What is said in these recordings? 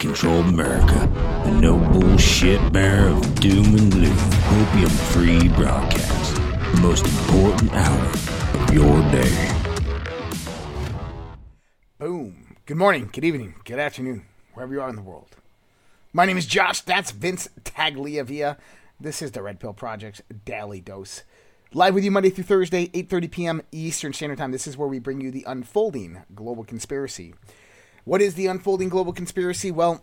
controlled America, the no bullshit bearer of doom and gloom, opium free broadcast, the most important hour of your day. Boom. Good morning, good evening, good afternoon, wherever you are in the world. My name is Josh. That's Vince Tagliavia. This is the Red Pill Project's Daily Dose. Live with you Monday through Thursday, 8.30 p.m. Eastern Standard Time. This is where we bring you the unfolding global conspiracy. What is the unfolding global conspiracy? Well,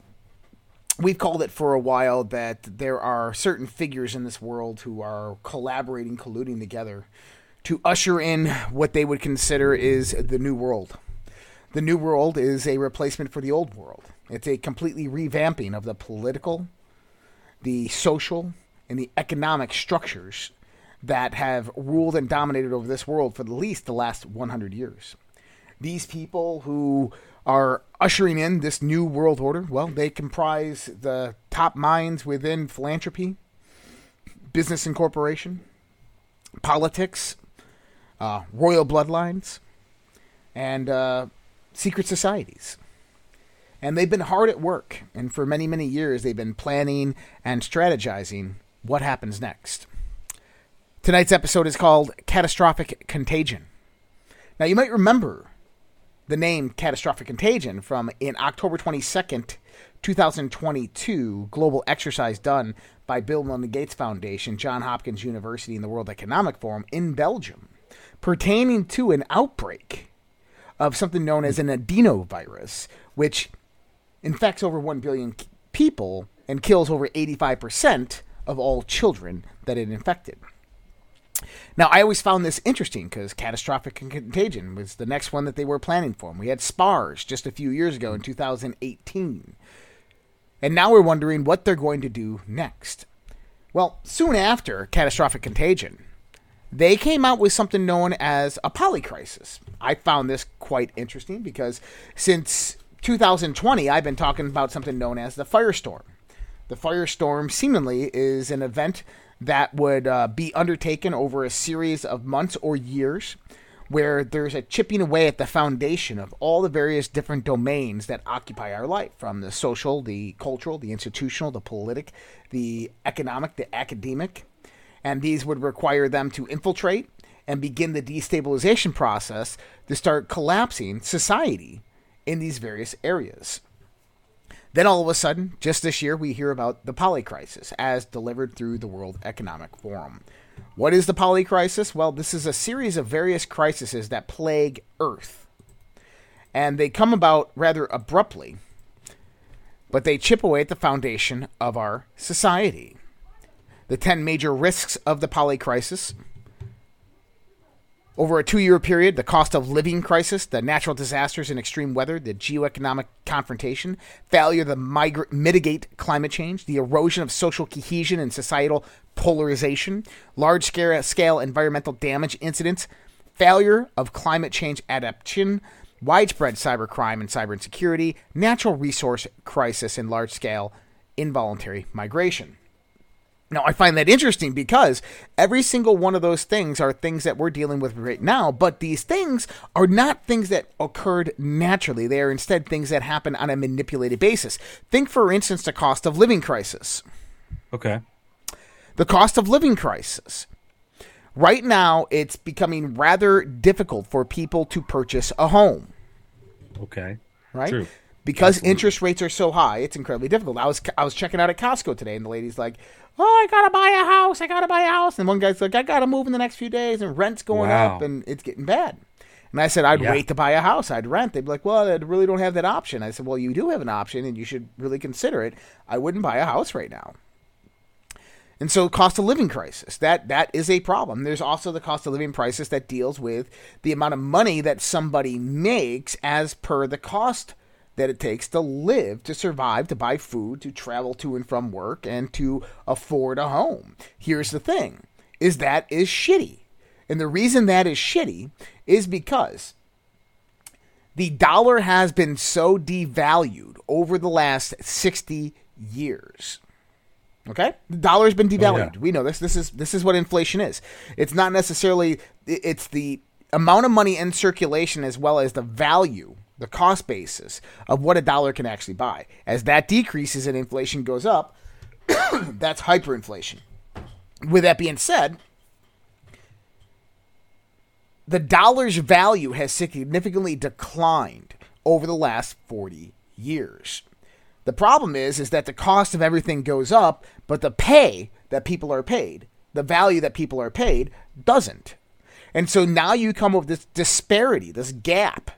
we've called it for a while that there are certain figures in this world who are collaborating, colluding together to usher in what they would consider is the new world. The new world is a replacement for the old world. It's a completely revamping of the political, the social, and the economic structures that have ruled and dominated over this world for at least the last 100 years. These people who are ushering in this new world order, well, they comprise the top minds within philanthropy, business and corporation, politics, uh, royal bloodlines, and uh, secret societies. And they've been hard at work, and for many, many years, they've been planning and strategizing what happens next. Tonight's episode is called Catastrophic Contagion. Now, you might remember the name Catastrophic Contagion from in October 22nd, 2022 global exercise done by Bill and Melinda Gates Foundation, Johns Hopkins University, and the World Economic Forum in Belgium, pertaining to an outbreak of something known as an adenovirus, which infects over 1 billion people and kills over 85% of all children that it infected. Now, I always found this interesting because Catastrophic Contagion was the next one that they were planning for. And We had SPARS just a few years ago in 2018. And now we're wondering what they're going to do next. Well, soon after Catastrophic Contagion, they came out with something known as a polycrisis. I found this quite interesting because since 2020, I've been talking about something known as the firestorm. The firestorm seemingly is an event that would uh, be undertaken over a series of months or years where there's a chipping away at the foundation of all the various different domains that occupy our life from the social, the cultural, the institutional, the politic, the economic, the academic. And these would require them to infiltrate and begin the destabilization process to start collapsing society in these various areas. Then all of a sudden, just this year, we hear about the polycrisis as delivered through the World Economic Forum. What is the polycrisis? Well, this is a series of various crises that plague Earth. And they come about rather abruptly, but they chip away at the foundation of our society. The 10 major risks of the polycrisis over a two year period, the cost of living crisis, the natural disasters and extreme weather, the geoeconomic confrontation, failure to mitigate climate change, the erosion of social cohesion and societal polarization, large scale environmental damage incidents, failure of climate change adaptation, widespread cybercrime and cyber insecurity, natural resource crisis, and large scale involuntary migration. Now, I find that interesting because every single one of those things are things that we're dealing with right now, but these things are not things that occurred naturally. They are instead things that happen on a manipulated basis. Think, for instance, the cost of living crisis. Okay. The cost of living crisis. Right now, it's becoming rather difficult for people to purchase a home. Okay. Right? True. Because Absolutely. interest rates are so high, it's incredibly difficult. I was I was checking out at Costco today, and the lady's like, oh, I gotta buy a house. I gotta buy a house. And one guy's like, I gotta move in the next few days, and rent's going wow. up, and it's getting bad. And I said, I'd yeah. wait to buy a house. I'd rent. They'd be like, well, I really don't have that option. I said, well, you do have an option, and you should really consider it. I wouldn't buy a house right now. And so, cost of living crisis that that is a problem. There's also the cost of living crisis that deals with the amount of money that somebody makes as per the cost that it takes to live, to survive, to buy food, to travel to and from work, and to afford a home. Here's the thing is that is shitty. And the reason that is shitty is because the dollar has been so devalued over the last 60 years. Okay? The dollar's been devalued. Oh, yeah. We know this. This is this is what inflation is. It's not necessarily it's the amount of money in circulation as well as the value the cost basis of what a dollar can actually buy. As that decreases and inflation goes up, that's hyperinflation. With that being said, the dollar's value has significantly declined over the last 40 years. The problem is is that the cost of everything goes up, but the pay that people are paid, the value that people are paid doesn't. And so now you come up with this disparity, this gap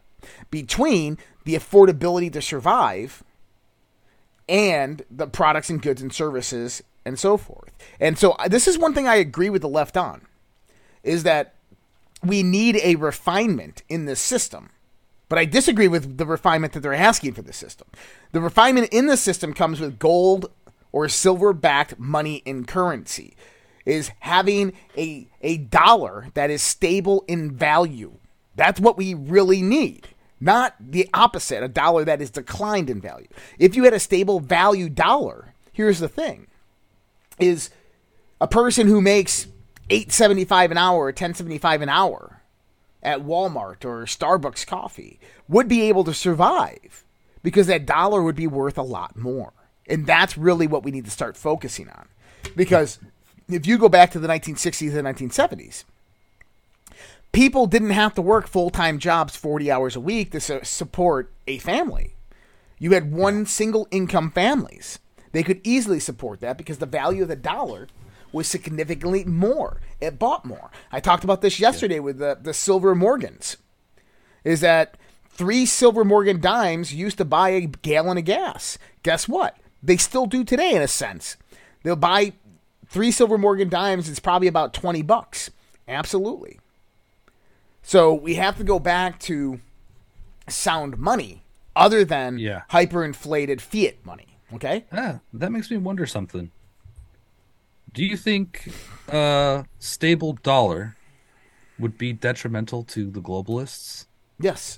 between the affordability to survive and the products and goods and services and so forth. And so uh, this is one thing I agree with the left on is that we need a refinement in this system. But I disagree with the refinement that they're asking for the system. The refinement in the system comes with gold or silver backed money in currency, is having a, a dollar that is stable in value. That's what we really need. Not the opposite, a dollar that is declined in value. If you had a stable value dollar, here's the thing is a person who makes 875 an hour or 1075 an hour at Walmart or Starbucks coffee would be able to survive because that dollar would be worth a lot more. And that's really what we need to start focusing on. Because if you go back to the 1960s and 1970s, people didn't have to work full time jobs 40 hours a week to su- support a family. You had one single income families. They could easily support that because the value of the dollar was significantly more. It bought more. I talked about this yesterday yeah. with the, the silver Morgans. Is that three silver Morgan dimes used to buy a gallon of gas? Guess what? They still do today in a sense. They'll buy three silver Morgan dimes, it's probably about 20 bucks. Absolutely. So we have to go back to sound money other than yeah. hyperinflated fiat money. Okay? Ah, that makes me wonder something. Do you think a stable dollar would be detrimental to the globalists? Yes.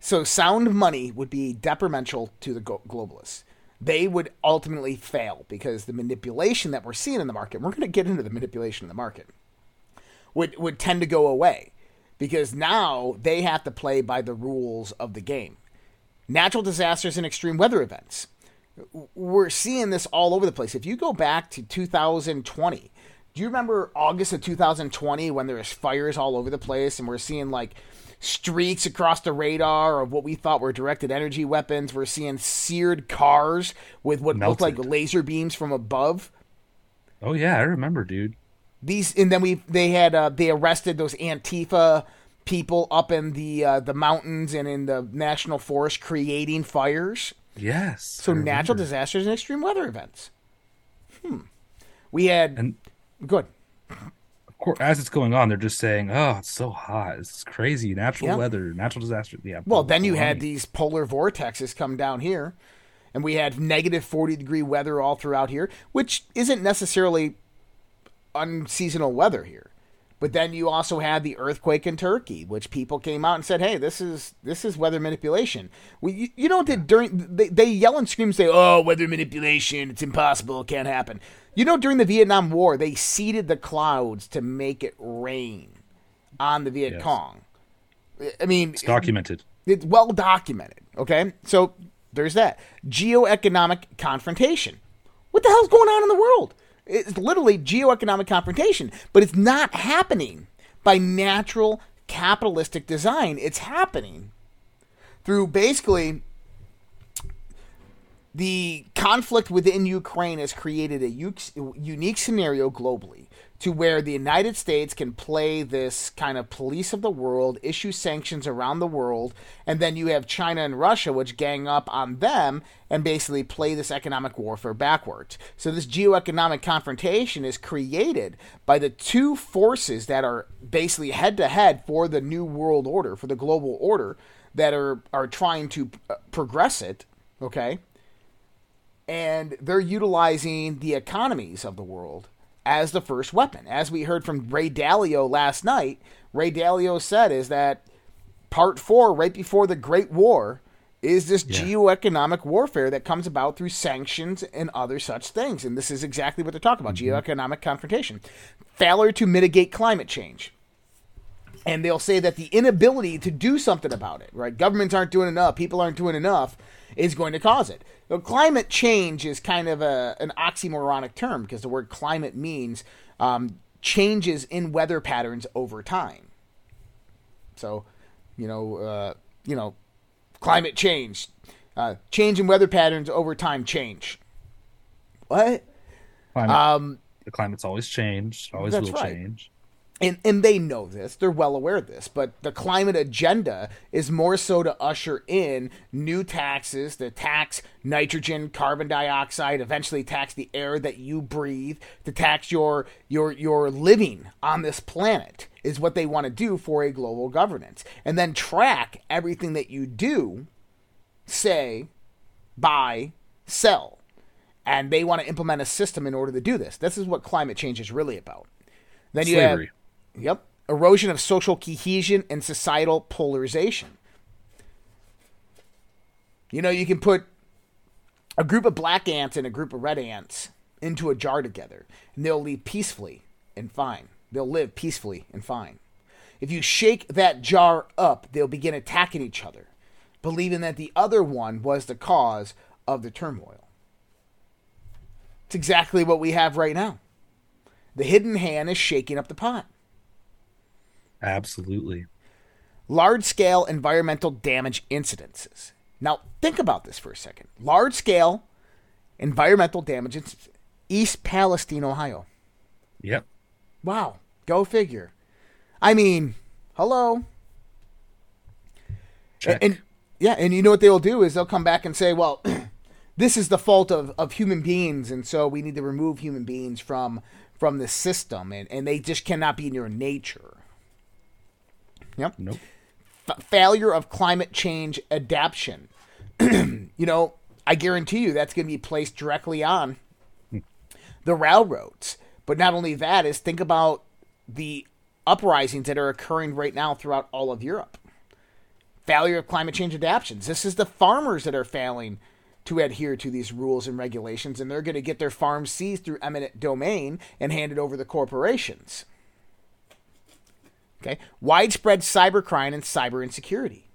So sound money would be detrimental to the globalists. They would ultimately fail because the manipulation that we're seeing in the market, we're going to get into the manipulation in the market, would, would tend to go away because now they have to play by the rules of the game. Natural disasters and extreme weather events we're seeing this all over the place. If you go back to 2020, do you remember August of 2020 when there was fires all over the place and we're seeing like streaks across the radar of what we thought were directed energy weapons? We're seeing seared cars with what Melted. looked like laser beams from above. Oh yeah, I remember, dude. These and then we they had uh, they arrested those Antifa people up in the uh, the mountains and in the national forest creating fires. Yes. So natural disasters and extreme weather events. Hmm. We had and good. Of course, as it's going on, they're just saying, "Oh, it's so hot. It's crazy. Natural yeah. weather, natural disaster." Yeah. Well, then you had these polar vortexes come down here, and we had negative forty degree weather all throughout here, which isn't necessarily unseasonal weather here. But then you also had the earthquake in Turkey, which people came out and said, "Hey, this is this is weather manipulation." We, you, you know, did during they, they yell and scream, and say, "Oh, weather manipulation! It's impossible. It can't happen." You know, during the Vietnam War, they seeded the clouds to make it rain on the Viet yes. Cong. I mean, it's documented. It, it's well documented. Okay, so there's that geoeconomic confrontation. What the hell's going on in the world? It's literally geoeconomic confrontation, but it's not happening by natural capitalistic design. It's happening through basically the conflict within Ukraine has created a unique scenario globally to where the United States can play this kind of police of the world, issue sanctions around the world, and then you have China and Russia, which gang up on them and basically play this economic warfare backwards. So, this geoeconomic confrontation is created by the two forces that are basically head to head for the new world order, for the global order, that are, are trying to uh, progress it, okay? And they're utilizing the economies of the world as the first weapon. As we heard from Ray Dalio last night, Ray Dalio said is that part four, right before the Great War, is this yeah. geoeconomic warfare that comes about through sanctions and other such things. And this is exactly what they're talking about mm-hmm. geoeconomic confrontation. Failure to mitigate climate change. and they'll say that the inability to do something about it, right? Governments aren't doing enough, people aren't doing enough, is going to cause it. So climate change is kind of a, an oxymoronic term because the word climate means um, changes in weather patterns over time. So, you know, uh, you know, climate change, uh, change in weather patterns over time change. What? Climate, Um, the climate's always changed, always will right. change. And and they know this. They're well aware of this. But the climate agenda is more so to usher in new taxes to tax nitrogen carbon dioxide eventually tax the air that you breathe to tax your your your living on this planet is what they want to do for a global governance. And then track everything that you do say buy sell. And they want to implement a system in order to do this. This is what climate change is really about. Then you have. Yep. Erosion of social cohesion and societal polarization. You know, you can put a group of black ants and a group of red ants into a jar together, and they'll live peacefully and fine. They'll live peacefully and fine. If you shake that jar up, they'll begin attacking each other, believing that the other one was the cause of the turmoil. It's exactly what we have right now. The hidden hand is shaking up the pot. Absolutely. large scale environmental damage incidences. Now, think about this for a second. Large scale environmental damage incidents. East Palestine, Ohio. Yep. Wow. Go figure. I mean, hello. Check. And, and yeah, and you know what they'll do is they'll come back and say, well, this is the fault of, of human beings, and so we need to remove human beings from from the system, and, and they just cannot be in your nature. Yep. nope. F- failure of climate change adaptation. you know, I guarantee you that's going to be placed directly on the railroads. But not only that is think about the uprisings that are occurring right now throughout all of Europe. Failure of climate change adaptations. This is the farmers that are failing to adhere to these rules and regulations, and they're going to get their farms seized through eminent domain and handed over to corporations. Okay, widespread cybercrime and cyber insecurity.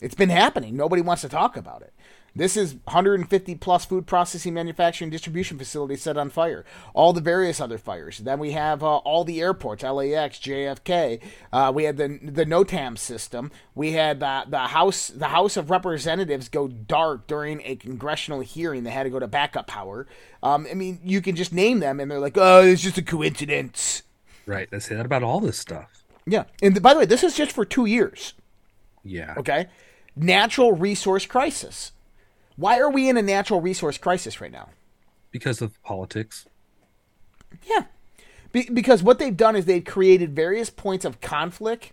It's been happening. Nobody wants to talk about it. This is 150 plus food processing, manufacturing, distribution facilities set on fire. All the various other fires. Then we have uh, all the airports, LAX, JFK. Uh, we had the the NOTAM system. We had the the House the House of Representatives go dark during a congressional hearing. They had to go to backup power. Um, I mean, you can just name them, and they're like, "Oh, it's just a coincidence." Right. They say that about all this stuff. Yeah, and by the way, this is just for two years. Yeah. Okay. Natural resource crisis. Why are we in a natural resource crisis right now? Because of politics. Yeah. Be- because what they've done is they've created various points of conflict,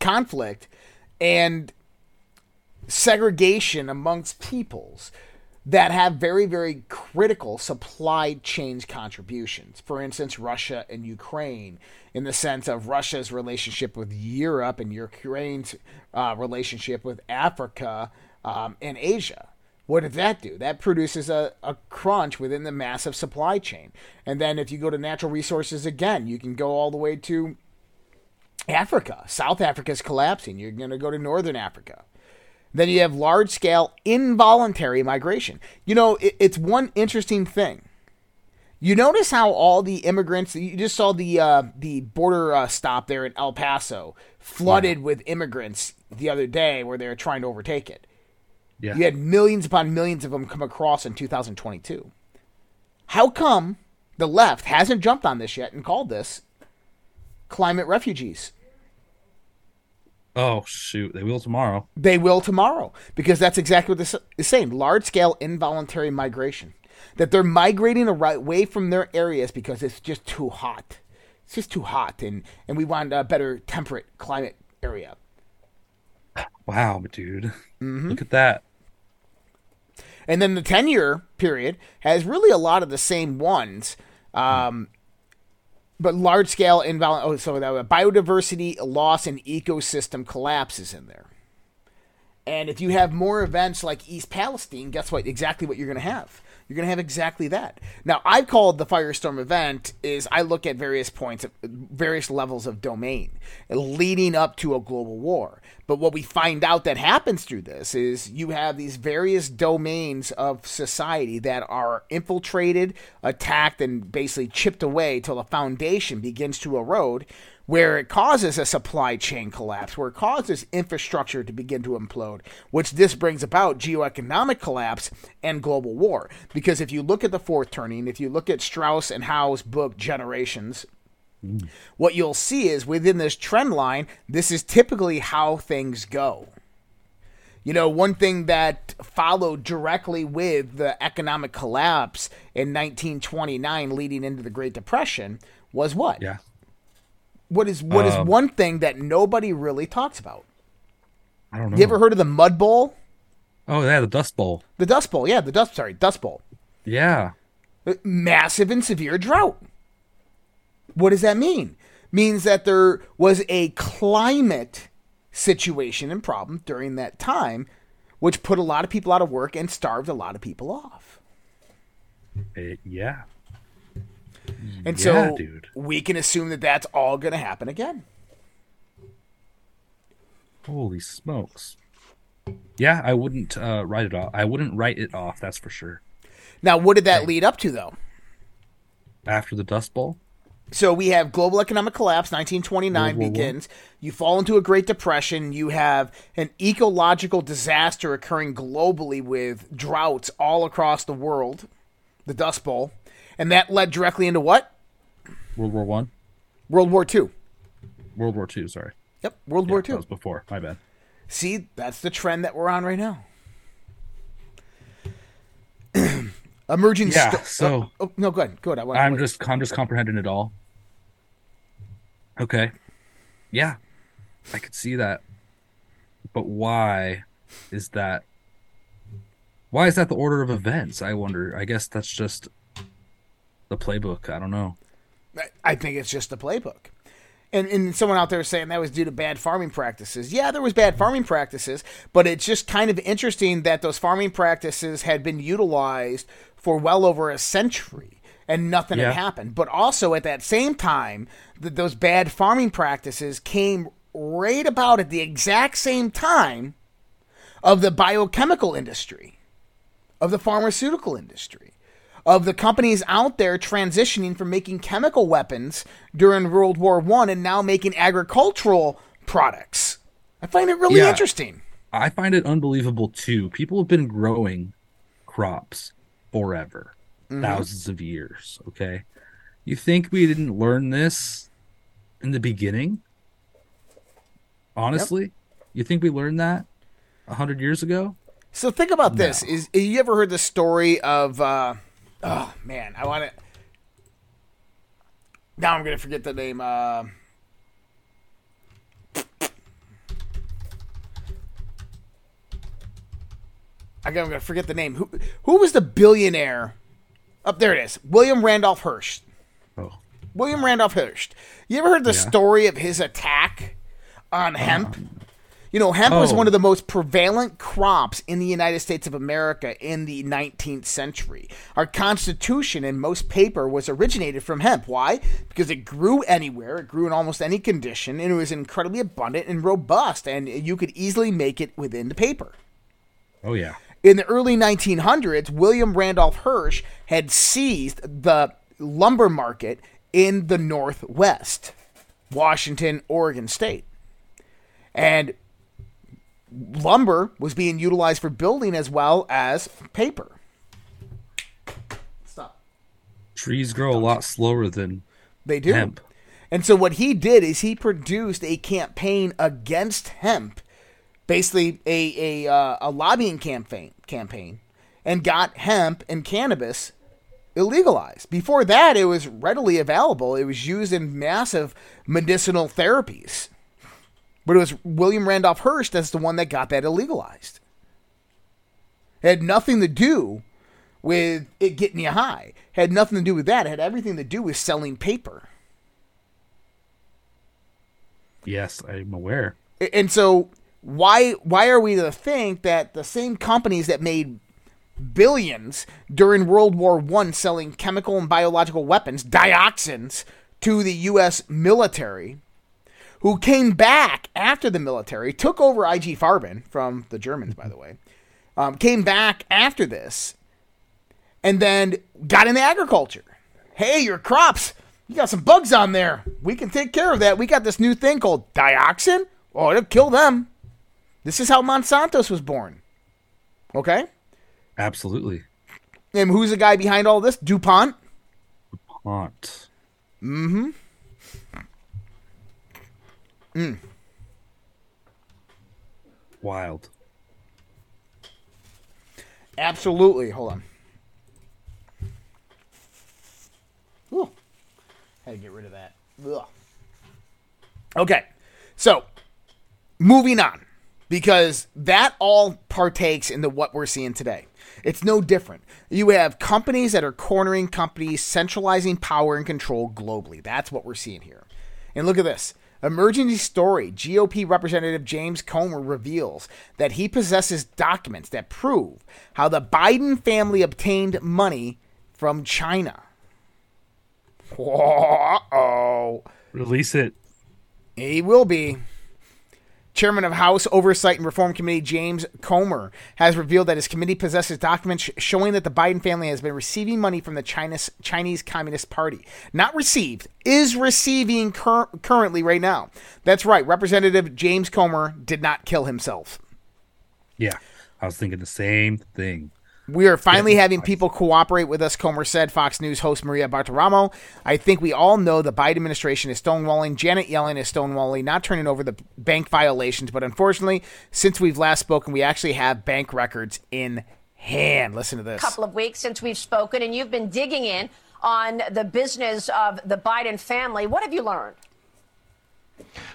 conflict, and segregation amongst peoples that have very, very critical supply chain contributions. For instance, Russia and Ukraine, in the sense of Russia's relationship with Europe and Ukraine's uh, relationship with Africa um, and Asia. What did that do? That produces a, a crunch within the massive supply chain. And then if you go to natural resources again, you can go all the way to Africa. South Africa is collapsing. You're going to go to Northern Africa. Then you have large scale involuntary migration. You know, it, it's one interesting thing. You notice how all the immigrants you just saw the uh, the border uh, stop there in El Paso flooded with immigrants the other day where they were trying to overtake it. Yeah. You had millions upon millions of them come across in 2022. How come the left hasn't jumped on this yet and called this climate refugees? Oh shoot, they will tomorrow. They will tomorrow because that's exactly what this is saying. Large scale involuntary migration. That they're migrating away from their areas because it's just too hot. It's just too hot, and, and we want a better temperate climate area. Wow, dude. Mm-hmm. Look at that. And then the 10 year period has really a lot of the same ones. Um, but large scale invol- oh, so that biodiversity loss and ecosystem collapses in there. And if you have more events like East Palestine, guess what? Exactly what you're going to have. You're going to have exactly that. Now, I've called the firestorm event is I look at various points, various levels of domain uh, leading up to a global war. But what we find out that happens through this is you have these various domains of society that are infiltrated, attacked, and basically chipped away till the foundation begins to erode where it causes a supply chain collapse, where it causes infrastructure to begin to implode, which this brings about geoeconomic collapse and global war. Because if you look at the fourth turning, if you look at Strauss and Howe's book Generations, what you'll see is within this trend line, this is typically how things go. You know, one thing that followed directly with the economic collapse in 1929 leading into the Great Depression was what? Yeah what is what is um, one thing that nobody really talks about? I don't know. You ever heard of the Mud Bowl? Oh yeah, the Dust Bowl. The Dust Bowl, yeah, the Dust. Sorry, Dust Bowl. Yeah. Uh, massive and severe drought. What does that mean? Means that there was a climate situation and problem during that time, which put a lot of people out of work and starved a lot of people off. It, yeah. And yeah, so dude. we can assume that that's all going to happen again. Holy smokes. Yeah, I wouldn't uh, write it off. I wouldn't write it off, that's for sure. Now, what did that lead up to, though? After the Dust Bowl? So we have global economic collapse, 1929 begins. You fall into a Great Depression. You have an ecological disaster occurring globally with droughts all across the world, the Dust Bowl and that led directly into what? World War One. World War Two. World War Two. Sorry. Yep, World yeah, War Two. That was before. My bad. See, that's the trend that we're on right now. Emerging. Yeah. St- so. Oh, oh, no, Good. ahead. Go ahead. I want, I'm just I'm just comprehending it all. Okay. Yeah, I could see that, but why is that? Why is that the order of events? I wonder. I guess that's just the playbook. I don't know. I think it's just the playbook. And, and someone out there is saying that was due to bad farming practices. Yeah, there was bad farming practices, but it's just kind of interesting that those farming practices had been utilized for well over a century and nothing yeah. had happened. But also at that same time, that those bad farming practices came right about at the exact same time of the biochemical industry, of the pharmaceutical industry of the companies out there transitioning from making chemical weapons during World War One and now making agricultural products. I find it really yeah, interesting. I find it unbelievable too. People have been growing crops forever, mm-hmm. thousands of years. Okay, you think we didn't learn this in the beginning? Honestly, yep. you think we learned that a hundred years ago? So think about no. this: is you ever heard the story of? Uh, Oh man, I want to. Now I'm gonna forget the name. Uh... I'm gonna forget the name. Who who was the billionaire? Up oh, there it is. William Randolph Hearst. Oh. William Randolph Hearst. You ever heard the yeah. story of his attack on hemp? Um, you know, hemp oh. was one oh. of the most prevalent crops in the United States of America in the 19th century. Our Constitution and most paper was originated from hemp. Why? Because it grew anywhere, it grew in almost any condition, and it was incredibly abundant and robust, and you could easily make it within the paper. Oh, yeah. In the early 1900s, William Randolph Hearst had seized the lumber market in the Northwest, Washington, Oregon State. And lumber was being utilized for building as well as paper. Stop. Trees grow a lot slower than they do. Hemp. And so what he did is he produced a campaign against hemp, basically a a, uh, a lobbying campaign campaign, and got hemp and cannabis illegalized. Before that, it was readily available. It was used in massive medicinal therapies. But it was William Randolph Hearst that's the one that got that illegalized. It had nothing to do with it getting you high. It had nothing to do with that. It had everything to do with selling paper. Yes, I'm aware. And so why why are we to think that the same companies that made billions during World War One selling chemical and biological weapons, dioxins, to the U.S. military, who came back after the military, took over IG Farben from the Germans, by the way, um, came back after this, and then got into agriculture. Hey, your crops, you got some bugs on there. We can take care of that. We got this new thing called dioxin. Oh, it'll kill them. This is how Monsanto's was born. Okay? Absolutely. And who's the guy behind all this? DuPont. DuPont. Mm-hmm. Mm. Wild. Absolutely. Hold on. Ooh. Had to get rid of that. Ugh. Okay. So, moving on. Because that all partakes into what we're seeing today. It's no different. You have companies that are cornering companies, centralizing power and control globally. That's what we're seeing here. And look at this. Emergency story GOP Representative James Comer reveals that he possesses documents that prove how the Biden family obtained money from China. oh. Release it. He will be. Chairman of House Oversight and Reform Committee James Comer has revealed that his committee possesses documents showing that the Biden family has been receiving money from the Chinese, Chinese Communist Party. Not received, is receiving cur- currently right now. That's right. Representative James Comer did not kill himself. Yeah, I was thinking the same thing. We are finally having people cooperate with us, Comer said, Fox News host Maria Bartiromo. I think we all know the Biden administration is stonewalling. Janet Yellen is stonewalling, not turning over the bank violations. But unfortunately, since we've last spoken, we actually have bank records in hand. Listen to this. A couple of weeks since we've spoken, and you've been digging in on the business of the Biden family. What have you learned?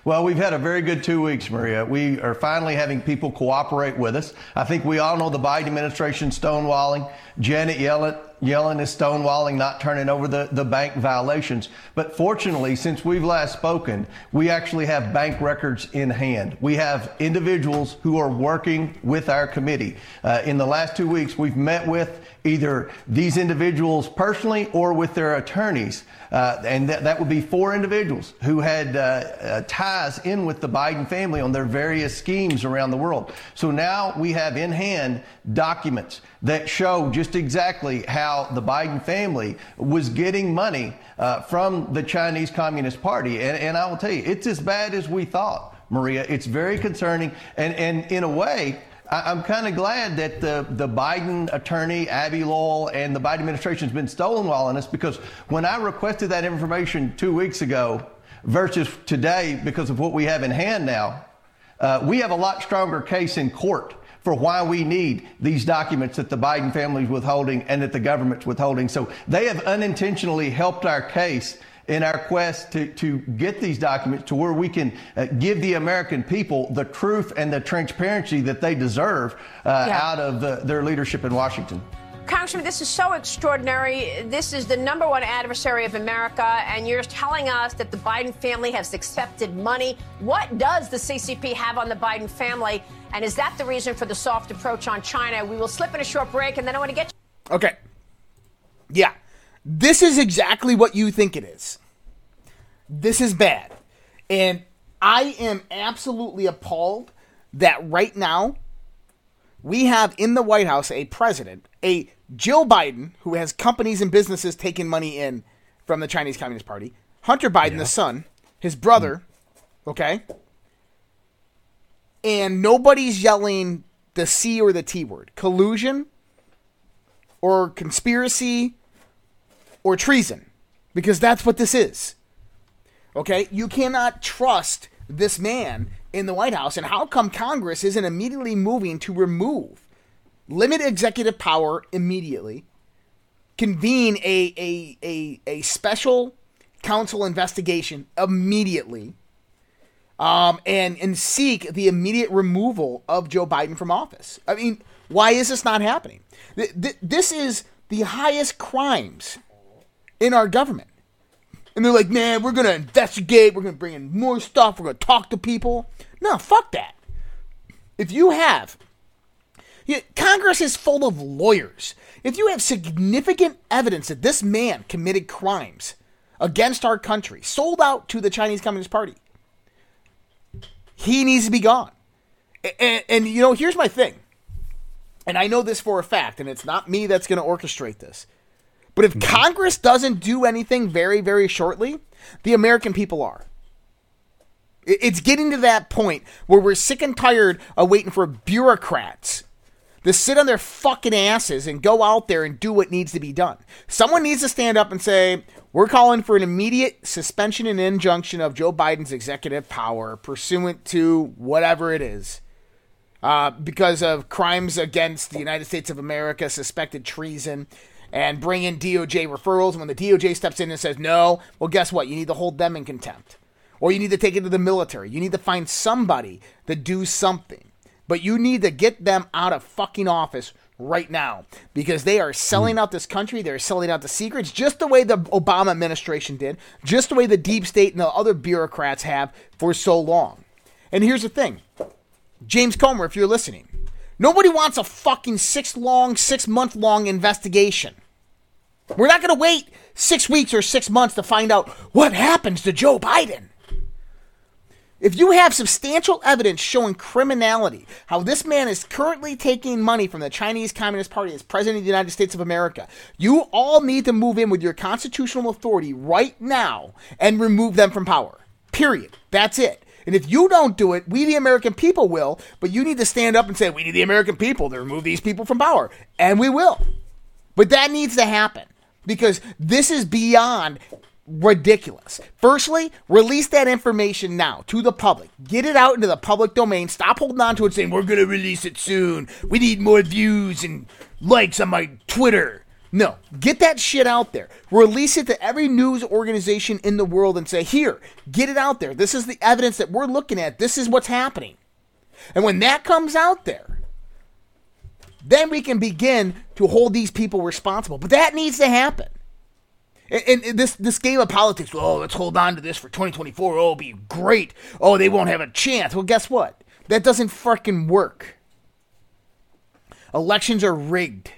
Well, we've had a very good two weeks, Maria. We are finally having people cooperate with us. I think we all know the Biden administration stonewalling. Janet Yellen, Yellen is stonewalling, not turning over the, the bank violations. But fortunately, since we've last spoken, we actually have bank records in hand. We have individuals who are working with our committee. Uh, in the last two weeks, we've met with either these individuals personally or with their attorneys. Uh, and th- that would be four individuals who had uh, uh, ties in with the Biden family on their various schemes around the world. So now we have in hand documents that show just exactly how the Biden family was getting money uh, from the Chinese Communist Party. And, and I will tell you, it's as bad as we thought, Maria. It's very concerning. And, and in a way, I'm kind of glad that the, the Biden attorney, Abbe Lowell, and the Biden administration has been stonewalling us because when I requested that information two weeks ago versus today, because of what we have in hand now, uh, we have a lot stronger case in court for why we need these documents that the Biden family is withholding and that the government's withholding. So they have unintentionally helped our case in our quest to, to get these documents to where we can uh, give the American people the truth and the transparency that they deserve uh, Yeah. out of the, their leadership in Washington. Congressman, this is so extraordinary. This is the number one adversary of America, and you're telling us that the Biden family has accepted money. What does the CCP have on the Biden family? And is that the reason for the soft approach on China? We will slip in a short break, and then I want to get Okay. Yeah. This is exactly what you think it is. This is bad. And I am absolutely appalled that right now we have in the White House a president, a Jill Biden, who has companies and businesses taking money in from the Chinese Communist Party, Hunter Biden, the son, his brother, hmm. okay? And nobody's yelling the C or the T word. Collusion or conspiracy or treason because that's what this is. Okay? You cannot trust this man in the White House. And how come Congress isn't immediately moving to remove, limit executive power immediately, convene a, a, a, a special counsel investigation immediately, um, and, and seek the immediate removal of Joe Biden from office? I mean, why is this not happening? Th- th- this is the highest crimes in our government. And they're like, man, we're going to investigate. We're going to bring in more stuff. We're going to talk to people. No, fuck that. If you have, Congress is full of lawyers. If you have significant evidence that this man committed crimes against our country, sold out to the Chinese Communist Party, he needs to be gone. And, and, you know, here's my thing. And I know this for a fact, and it's not me that's going to orchestrate this. But if mm-hmm. Congress doesn't do anything very, very shortly, the American people are. It's getting to that point where we're sick and tired of waiting for bureaucrats to sit on their fucking asses and go out there and do what needs to be done. Someone needs to stand up and say, we're calling for an immediate suspension and injunction of Joe Biden's executive power pursuant to whatever it is. Uh, because of crimes against the United States of America, suspected treason, and bring in DOJ referrals. And when the DOJ steps in and says no, well, guess what? You need to hold them in contempt. Or you need to take it to the military. You need to find somebody to do something. But you need to get them out of fucking office right now because they are selling mm. out this country. They're selling out the secrets just the way the Obama administration did, just the way the deep state and the other bureaucrats have for so long. And here's the thing James Comer, if you're listening, nobody wants a fucking six long, six month long investigation. We're not going to wait six weeks or six months to find out what happens to Joe Biden. If you have substantial evidence showing criminality, how this man is currently taking money from the Chinese Communist Party as president of the United States of America, you all need to move in with your constitutional authority right now and remove them from power. Period. That's it. And if you don't do it, we the American people will, but you need to stand up and say, we need the American people to remove these people from power. And we will. But that needs to happen because this is beyond ridiculous. Firstly, release that information now to the public. Get it out into the public domain. Stop holding on to it saying, we're going to release it soon. We need more views and likes on my Twitter. No, get that shit out there. Release it to every news organization in the world and say, here, get it out there. This is the evidence that we're looking at. This is what's happening. And when that comes out there, then we can begin to hold these people responsible. But that needs to happen. And, and, this this game of politics, oh, let's hold on to this for 2024. Oh, it'll be great. Oh, they won't have a chance. Well, guess what? That doesn't fucking work. Elections are rigged.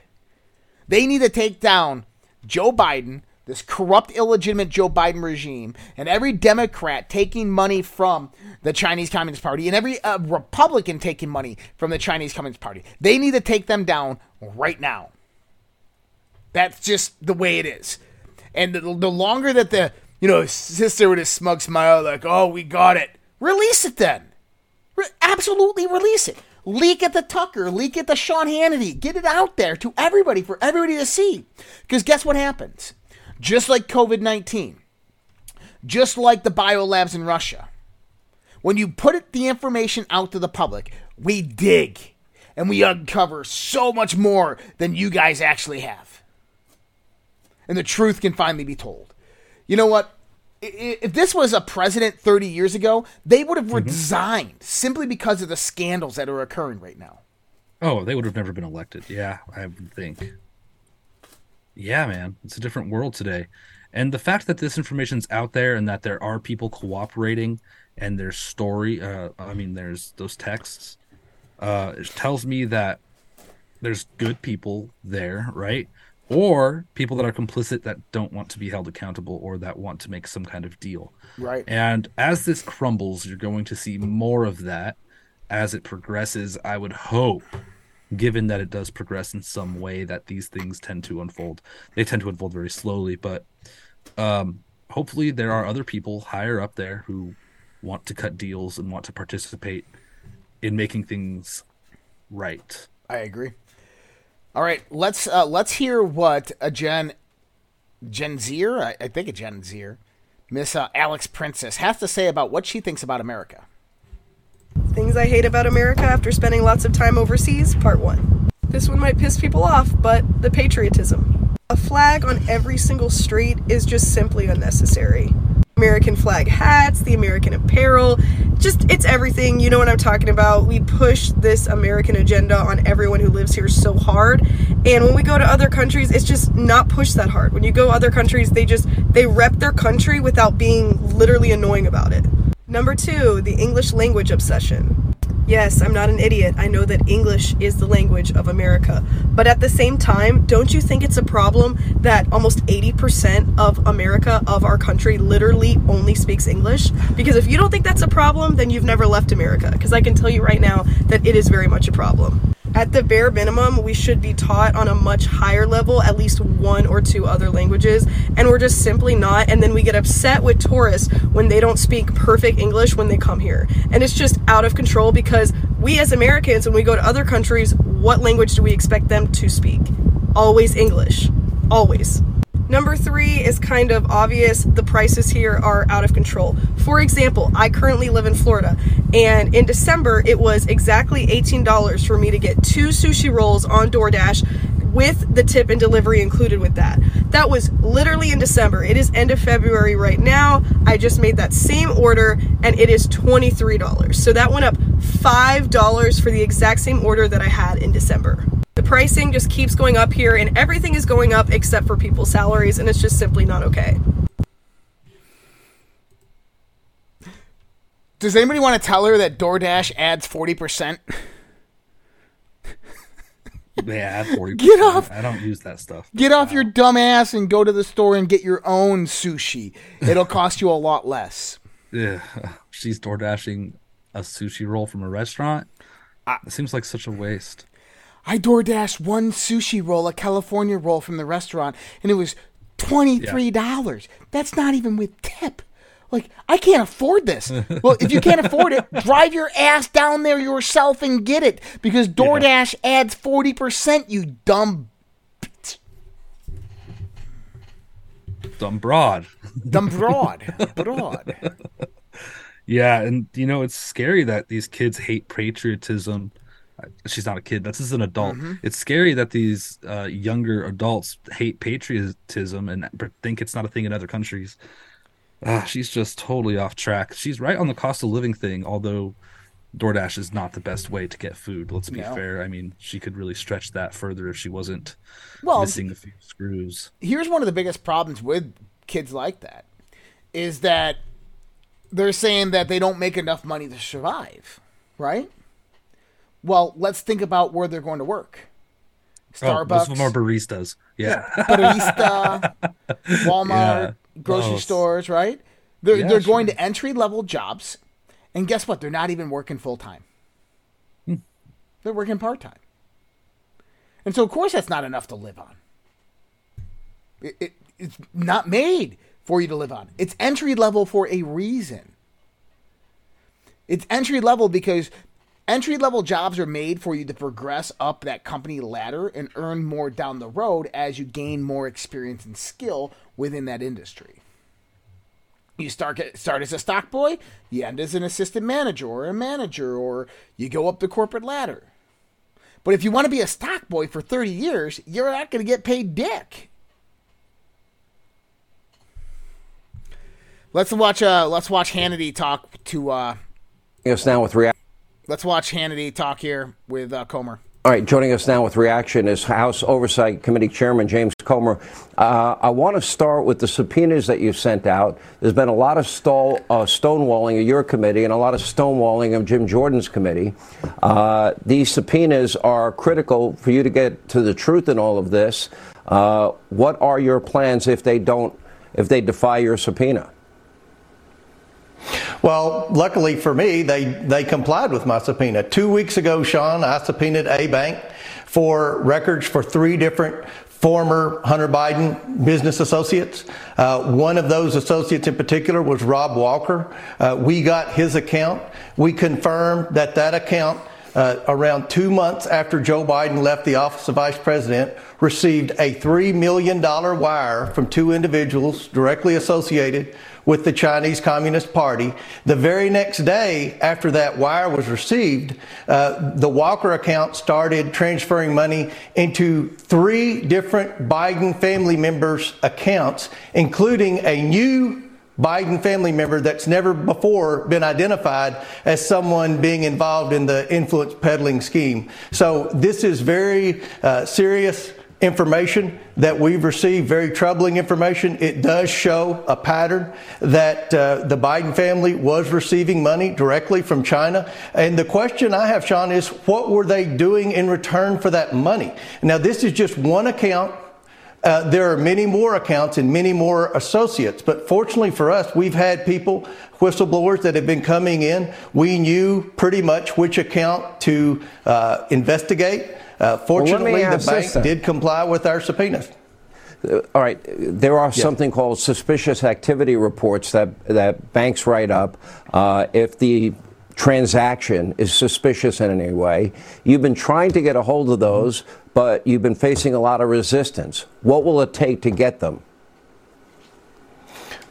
They need to take down Joe Biden, this corrupt, illegitimate Joe Biden regime, and every Democrat taking money from the Chinese Communist Party, and every uh, Republican taking money from the Chinese Communist Party. They need to take them down right now. That's just the way it is. And the, the longer that the, you know, sister with a smug smile, like, oh, we got it, release it then. Re- absolutely release it. Leak it to Tucker, leak it to Sean Hannity. Get it out there to everybody for everybody to see. Because guess what happens? Just like COVID 19, just like the biolabs in Russia, when you put the information out to the public, we dig and we uncover so much more than you guys actually have and the truth can finally be told. You know what? If this was a president 30 years ago, they would have mm-hmm. resigned simply because of the scandals that are occurring right now. Oh, they would have never been elected. Yeah, I would think. Yeah, man, it's a different world today. And the fact that this information's out there and that there are people cooperating and there's story, uh, I mean, there's those texts, uh, it tells me that there's good people there, right? Or people that are complicit that don't want to be held accountable or that want to make some kind of deal. Right. And as this crumbles, you're going to see more of that as it progresses. I would hope, given that it does progress in some way, that these things tend to unfold. They tend to unfold very slowly, but um, hopefully there are other people higher up there who want to cut deals and want to participate in making things right. I agree. All right, let's uh, let's hear what a Gen Gen Zier, I, I think a Gen Zier, Miss uh, Alex Princess has to say about what she thinks about America. Things I hate about America after spending lots of time overseas, part one. This one might piss people off, but the patriotism. A flag on every single street is just simply unnecessary. American flag hats, the American apparel, just it's everything. You know what I'm talking about. We push this American agenda on everyone who lives here so hard. And when we go to other countries, it's just not pushed that hard. When you go other countries, they just they rep their country without being literally annoying about it. Number 2, the English language obsession. Yes, I'm not an idiot. I know that English is the language of America. But at the same time, don't you think it's a problem that almost 80% of America, of our country, literally only speaks English? Because if you don't think that's a problem, then you've never left America. Because I can tell you right now that it is very much a problem at the bare minimum, we should be taught on a much higher level at least one or two other languages, and we're just simply not. And then we get upset with tourists when they don't speak perfect English when they come here. And it's just out of control because we as Americans, when we go to other countries, what language do we expect them to speak? Always English. Always. Number three is kind of obvious. The prices here are out of control. For example, I currently live in Florida, and in December it was exactly $18 for me to get two sushi rolls on DoorDash with the tip and delivery included with that. That was literally in December. It is end of February right now. I just made that same order and it is $23. So that went up $5 for the exact same order that I had in December. The pricing just keeps going up here, and everything is going up except for people's salaries, and it's just simply not okay. Does anybody want to tell her that DoorDash adds 40%? Yeah, add 40%. Get off- I don't use that stuff. Get off your dumb ass and go to the store and get your own sushi. It'll cost you a lot less. Yeah, she's door dashing a sushi roll from a restaurant. it seems like such a waste. I DoorDashed one sushi roll, a California roll from the restaurant, and it was $23. That's not even with tip. Like, I can't afford this. well, if you can't afford it, drive your ass down there yourself and get it because DoorDash adds 40%, you dumb, Dumb broad. dumb broad. broad. Yeah, and you know it's scary that these kids hate patriotism. She's not a kid. This is an adult. It's scary that these uh, younger adults hate patriotism and think it's not a thing in other countries. Ah, she's just totally off track. She's right on the cost of living thing, although DoorDash is not the best way to get food. Let's be No. fair. I mean, she could really stretch that further if she wasn't Well, missing a few screws. here's one of the biggest problems with kids like that is that they're saying that they don't make enough money to survive, right? Well, let's think about where they're going to work. Oh, Starbucks, of them are baristas. Yeah. barista, Walmart, grocery Oh, stores, right? They're Yeah, they're going to entry level jobs, and guess what? They're not even working full time. Hmm. They're working part time, and so of course that's not enough to live on. It, it, it's not made for you to live on. It's entry level for a reason. It's entry level because entry level jobs are made for you to progress up that company ladder and earn more down the road as you gain more experience and skill within that industry. You start start as a stock boy, you end as an assistant manager or a manager, or you go up the corporate ladder. But if you want to be a stock boy for 30 years, you're not going to get paid dick. Let's watch. Uh, let's watch Hannity talk to. Uh, us now with reaction. Let's watch Hannity talk here with uh, Comer. All right, joining us now with reaction is House Oversight Committee Chairman James Comer. Uh, I want to start with the subpoenas that you've sent out. There's been a lot of stall, uh, stonewalling of your committee and a lot of stonewalling of Jim Jordan's committee. Uh, these subpoenas are critical for you to get to the truth in all of this. Uh, what are your plans if they don't, if they defy your subpoena? Well, luckily for me, they, they complied with my subpoena. Two weeks ago, Sean, I subpoenaed A Bank for records for three different former Hunter Biden business associates. Uh, one of those associates in particular was Rob Walker. Uh, we got his account. We confirmed that that account uh, around two months after Joe Biden left the office of vice president, received a $3 million wire from two individuals directly associated with the Chinese Communist Party. The very next day after that wire was received, uh, the Walker account started transferring money into three different Biden family members' accounts, including a new Biden family member that's never before been identified as someone being involved in the influence peddling scheme. So this is very uh, serious information that we've received, very troubling information. It does show a pattern that uh, the Biden family was receiving money directly from China. And the question I have, Sean, is what were they doing in return for that money? Now, this is just one account. Uh, there are many more accounts and many more associates, but fortunately for us, we've had people, whistleblowers that have been coming in. We knew pretty much which account to uh, investigate. Uh, fortunately, well, the bank did comply with our subpoenas. Uh, all right, there are yeah. something called suspicious activity reports that that banks write up. Uh, if the transaction is suspicious in any way, you've been trying to get a hold of those, but you've been facing a lot of resistance. What will it take to get them?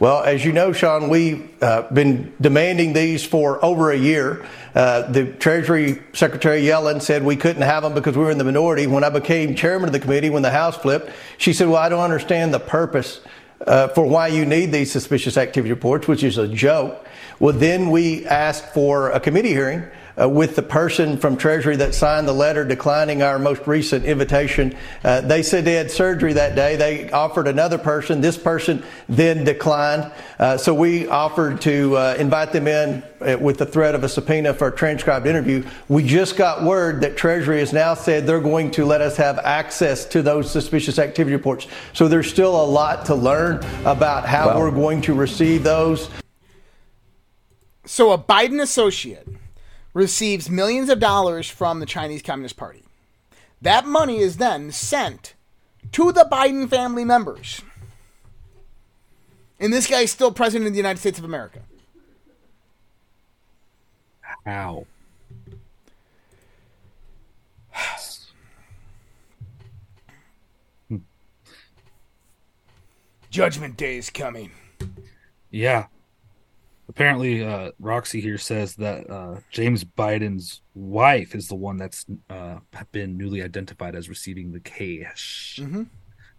Well, as you know, Sean, we've uh, been demanding these for over a year. Uh, the Treasury Secretary Yellen said we couldn't have them because we were in the minority. When I became chairman of the committee, when the House flipped, she said, Well, I don't understand the purpose uh, for why you need these suspicious activity reports, which is a joke. Well, then we asked for a committee hearing uh, with the person from Treasury that signed the letter declining our most recent invitation. Uh, they said they had surgery that day. They offered another person. This person then declined. Uh, so we offered to uh, invite them in uh, with the threat of a subpoena for a transcribed interview. We just got word that Treasury has now said they're going to let us have access to those suspicious activity reports. So there's still a lot to learn about how well, we're going to receive those. So a Biden associate receives millions of dollars from the Chinese Communist Party. That money is then sent to the Biden family members. And this guy is still president of the United States of America. How? Hmm. Judgment Day is coming. Yeah, apparently uh, roxy here says that uh, james biden's wife is the one that's uh, been newly identified as receiving the cash. Mm-hmm.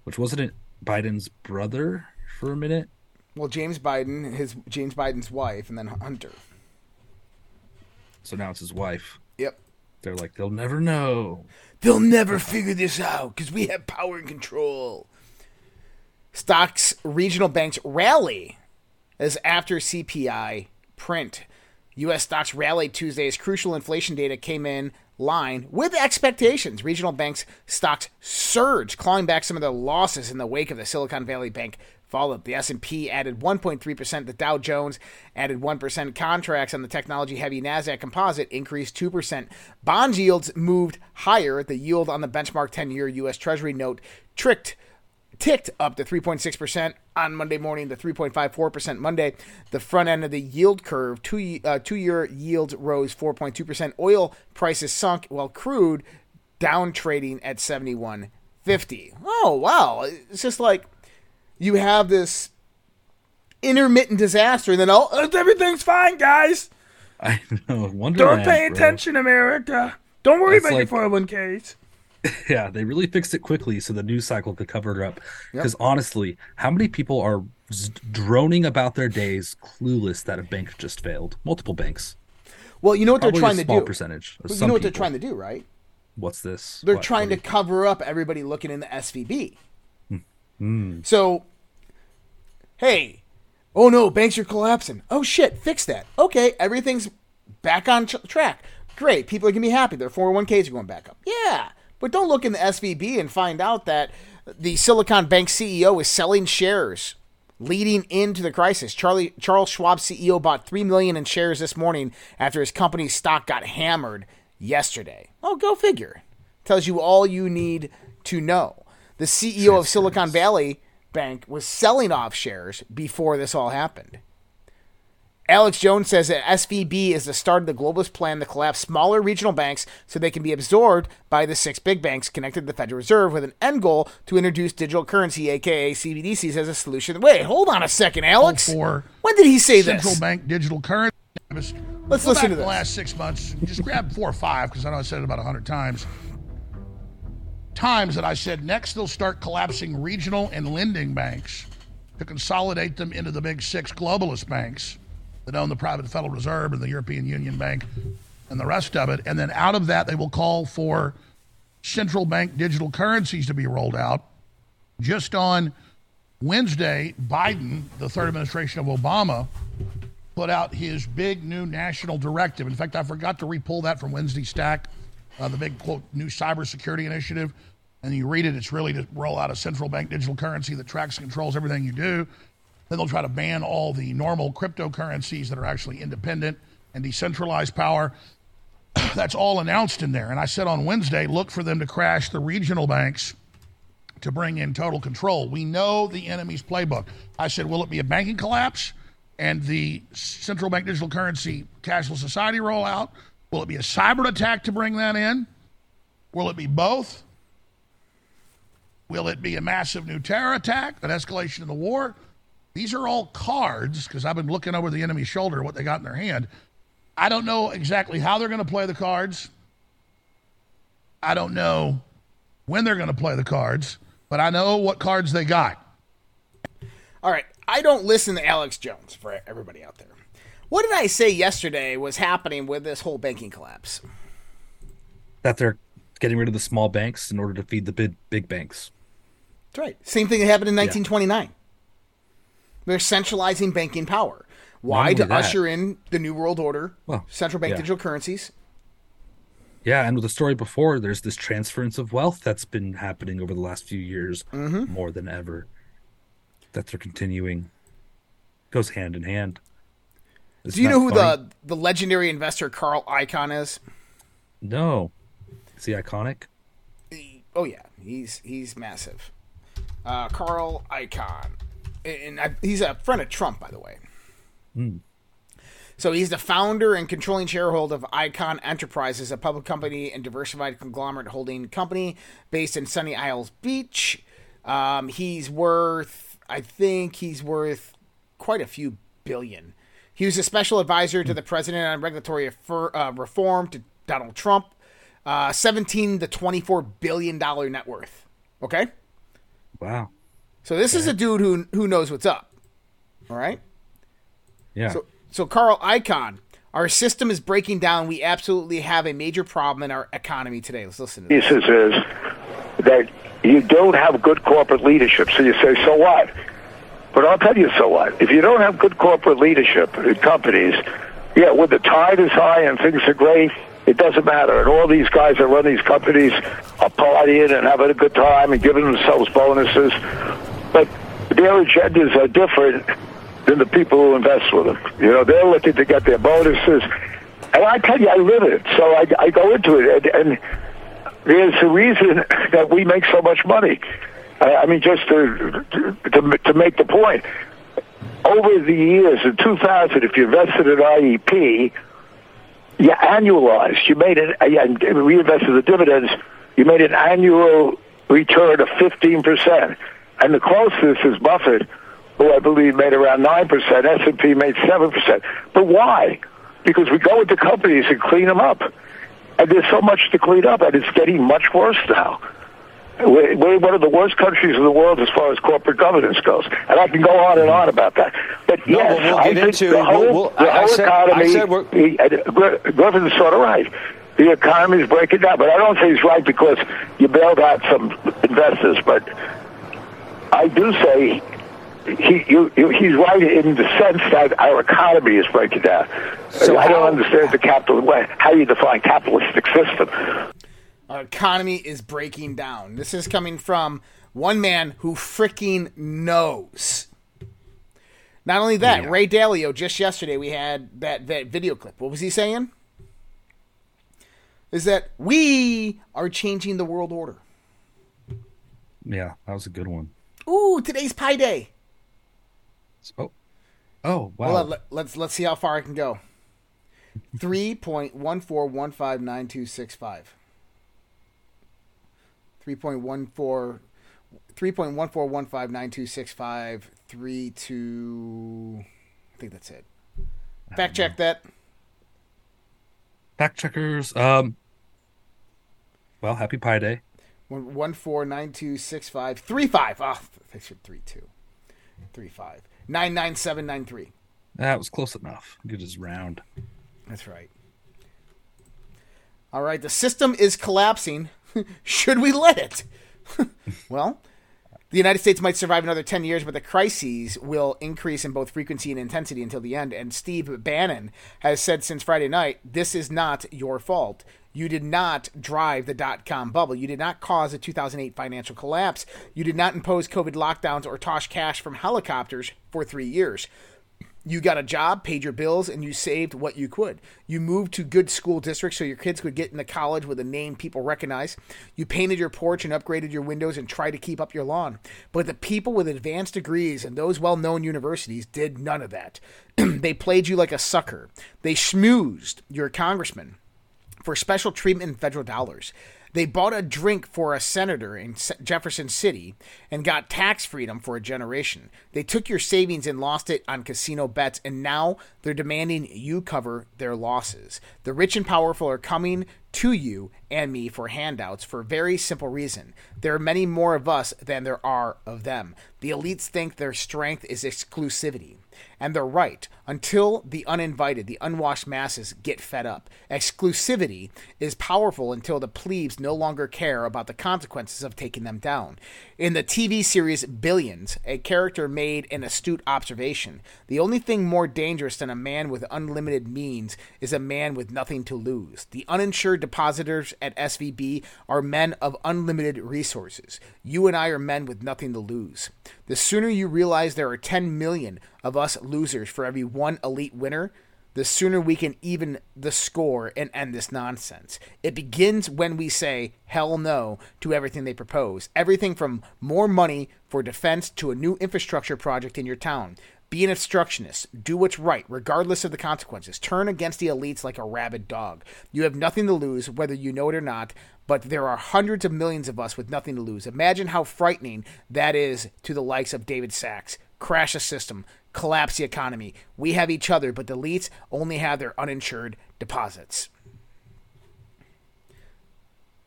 which wasn't it biden's brother for a minute? Well james biden his james biden's wife and then hunter. So now it's his wife. Yep. They're like they'll never know. They'll never figure this out because we have power and control. Stocks regional banks rally as after CPI print. U.S. stocks rallied Tuesday as crucial inflation data came in line with expectations. Regional banks' stocks surged, clawing back some of their losses in the wake of the Silicon Valley Bank fallout. The S&P added 1.3%. The Dow Jones added 1%. Contracts on the technology-heavy Nasdaq Composite increased 2%. Bond yields moved higher. The yield on the benchmark 10-year U.S. Treasury note tricked ticked up to 3.6% on Monday morning the 3.54% Monday. The front end of the yield curve, two, uh, two-year yields rose 4.2%. Oil prices sunk while crude down trading at 71.50. Oh, wow. It's just like you have this intermittent disaster and then all, everything's fine, guys. I know. Don't pay attention, America. Don't worry That's about like, your 401ks. yeah, they really fixed it quickly so the news cycle could cover it up. Because yep. honestly, how many people are droning about their days clueless that a bank just failed? Multiple banks. Well, you know what Probably they're trying to do. Percentage. Well, you know what they're trying to do, right? What's this? They're what, trying to cover up everybody looking in the SVB. Mm. So, hey, oh no, banks are collapsing. Oh shit, fix that. Okay, everything's back on track. Great, people are gonna be happy. Their 401ks are going back up. Yeah. But don't look in the SVB and find out that the Silicon Bank CEO is selling shares leading into the crisis. Charlie Charles Schwab CEO bought 3 million in shares this morning after his company's stock got hammered yesterday. Oh, go figure. Tells you all you need to know. The CEO of Silicon Valley Bank was selling off shares before this all happened. Alex Jones says that SVB is the start of the globalist plan to collapse smaller regional banks so they can be absorbed by the six big banks connected to the Federal Reserve with an end goal to introduce digital currency, aka CBDCs, as a solution. Wait, hold on a second, Alex. For when did he say central this? Central bank digital currency. Let's listen to this. The last six months, just grab four or five because I know I said it about hundred times. Times that I said next they'll start collapsing regional and lending banks to consolidate them into the big six globalist banks that own the private Federal Reserve and the European Union Bank and the rest of it. And then out of that, they will call for central bank digital currencies to be rolled out. Just on Wednesday, Biden, the third administration of Obama, put out his big new national directive. In fact, I forgot to repull that from Wednesday Stack, uh, the big quote new cybersecurity initiative. And you read it, it's really to roll out a central bank digital currency that tracks and controls everything you do. Then they'll try to ban all the normal cryptocurrencies that are actually independent and decentralized power. That's all announced in there. And I said on Wednesday, look for them to crash the regional banks to bring in total control. We know the enemy's playbook. I said, will it be a banking collapse and the central bank digital currency cashless society rollout? Will it be a cyber attack to bring that in? Will it be both? Will it be a massive new terror attack, an escalation of the war? These are all cards because I've been looking over the enemy's shoulder what they got in their hand. I don't know exactly how they're going to play the cards. I don't know when they're going to play the cards, but I know what cards they got. All right. I don't listen to Alex Jones for everybody out there. What did I say yesterday was happening with this whole banking collapse? That they're getting rid of the small banks in order to feed the big big banks. That's right. Same thing that happened in 1929. Yeah. They're centralizing banking power. Why? To that. usher in the New World Order, well, central bank yeah. digital currencies. Yeah, and with the story before, there's this transference of wealth that's been happening over the last few years mm-hmm. more than ever. That they're continuing. Goes hand in hand. Isn't Do you know who funny? the the legendary investor Carl Icahn is? No. Is he iconic? Oh yeah, he's he's massive. Uh, Carl Icahn, and I, he's a friend of Trump, by the way. Mm. So he's the founder and controlling shareholder of Icahn Enterprises, a public company and diversified conglomerate holding company based in Sunny Isles Beach. Um, he's worth, I think he's worth quite a few billion. He was a special advisor to the president on regulatory uh, reform to Donald Trump. Uh, 17 to 24 billion dollar net worth. Okay. Wow. So this okay. is a dude who who knows what's up. All right. Yeah. So, so Carl Icahn, our system is breaking down. We absolutely have a major problem in our economy today. Let's listen to this. He says is that you don't have good corporate leadership. So you say, so what? But I'll tell you, so what? If you don't have good corporate leadership in companies, yeah, when the tide is high and things are great, it doesn't matter. And all these guys that run these companies are partying and having a good time and giving themselves bonuses. But their agendas are different than the people who invest with them. You know, they're looking to get their bonuses. And I tell you, I live it. So I, I go into it. And, and there's a reason that we make so much money. I mean, just to, to, to make the point, over the years, in 2000, if you invested in IEP, you annualized, you made it, and reinvested the dividends, you made an annual return of 15%. And the closest is Buffett, who I believe made around 9%. S&P made 7%. But why? Because we go into companies and clean them up. And there's so much to clean up, and it's getting much worse now. We're, we're one of the worst countries in the world as far as corporate governance goes, and I can go on and on about that. But no, yes, we'll I think the whole, we'll, we'll, the whole said, economy. Uh, Griffin's sort of right. The economy is breaking down, but I don't say he's right because you bailed out some investors. But I do say he, you, you, he's right in the sense that our economy is breaking down. So I don't understand the capital way how you define capitalistic system. Our economy is breaking down. This is coming from one man who freaking knows. Not only that, yeah. Ray Dalio, just yesterday we had that, that video clip. What was he saying? Is that we are changing the world order. Yeah, that was a good one. Ooh, today's Pi Day. Oh, oh, wow. Well, let, let's let's see how far I can go. Three point one four one five nine two six five. 3.14 3.1415926532 I think that's it. Fact check that. Fact checkers. Um well, happy Pi Day. One one four nine two six five three five. Oh, they should three two. Three five. Nine nine seven nine three. That was close enough. Good as round. That's right. All right, the system is collapsing. Should we let it? well, the United States might survive another 10 years, but the crises will increase in both frequency and intensity until the end. And Steve Bannon has said since Friday night this is not your fault. You did not drive the dot com bubble. You did not cause a 2008 financial collapse. You did not impose COVID lockdowns or toss cash from helicopters for three years. You got a job, paid your bills, and you saved what you could. You moved to good school districts so your kids could get into college with a name people recognize. You painted your porch and upgraded your windows and tried to keep up your lawn. But the people with advanced degrees and those well known universities did none of that. they played you like a sucker. They schmoozed your congressman for special treatment in federal dollars. They bought a drink for a senator in Jefferson City and got tax freedom for a generation. They took your savings and lost it on casino bets, and now they're demanding you cover their losses. The rich and powerful are coming to you and me for handouts for a very simple reason. There are many more of us than there are of them. The elites think their strength is exclusivity. And they're right, until the uninvited, the unwashed masses get fed up. Exclusivity is powerful until the plebes no longer care about the consequences of taking them down. In the TV series Billions, a character made an astute observation. The only thing more dangerous than a man with unlimited means is a man with nothing to lose. The uninsured depositors at SVB are men of unlimited resources. You and I are men with nothing to lose. The sooner you realize there are 10 million of us losers for every one elite winner, the sooner we can even the score and end this nonsense. It begins when we say hell no to everything they propose. Everything from more money for defense to a new infrastructure project in your town. Be an obstructionist. Do what's right, regardless of the consequences. Turn against the elites like a rabid dog. You have nothing to lose, whether you know it or not, but there are hundreds of millions of us with nothing to lose. Imagine how frightening that is to the likes of David Sacks. Crash a system, collapse the economy. We have each other, but the elites only have their uninsured deposits.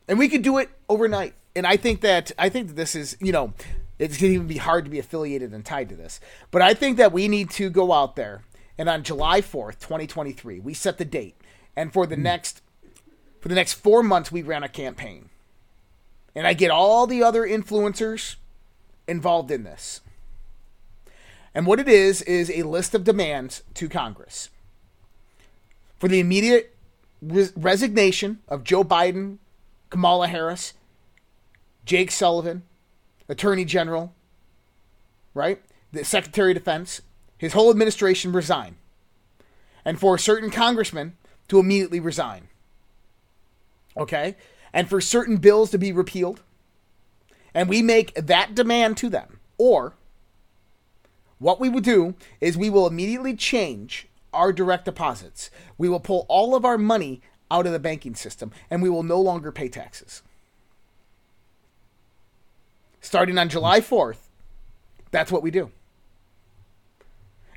And we could do it overnight. And I think that I think that this is, you know, it's going to even be hard to be affiliated and tied to this. But I think that we need to go out there and on July 4th, 2023, we set the date. And for the mm. next for the next 4 months we ran a campaign. And I get all the other influencers involved in this. And what it is, is a list of demands to Congress for the immediate res- resignation of Joe Biden, Kamala Harris, Jake Sullivan, Attorney General, right? The Secretary of Defense, his whole administration resign. And for certain congressmen to immediately resign. Okay? And for certain bills to be repealed. And we make that demand to them. Or what we will do is we will immediately change our direct deposits. We will pull all of our money out of the banking system and we will no longer pay taxes. Starting on July 4th, that's what we do.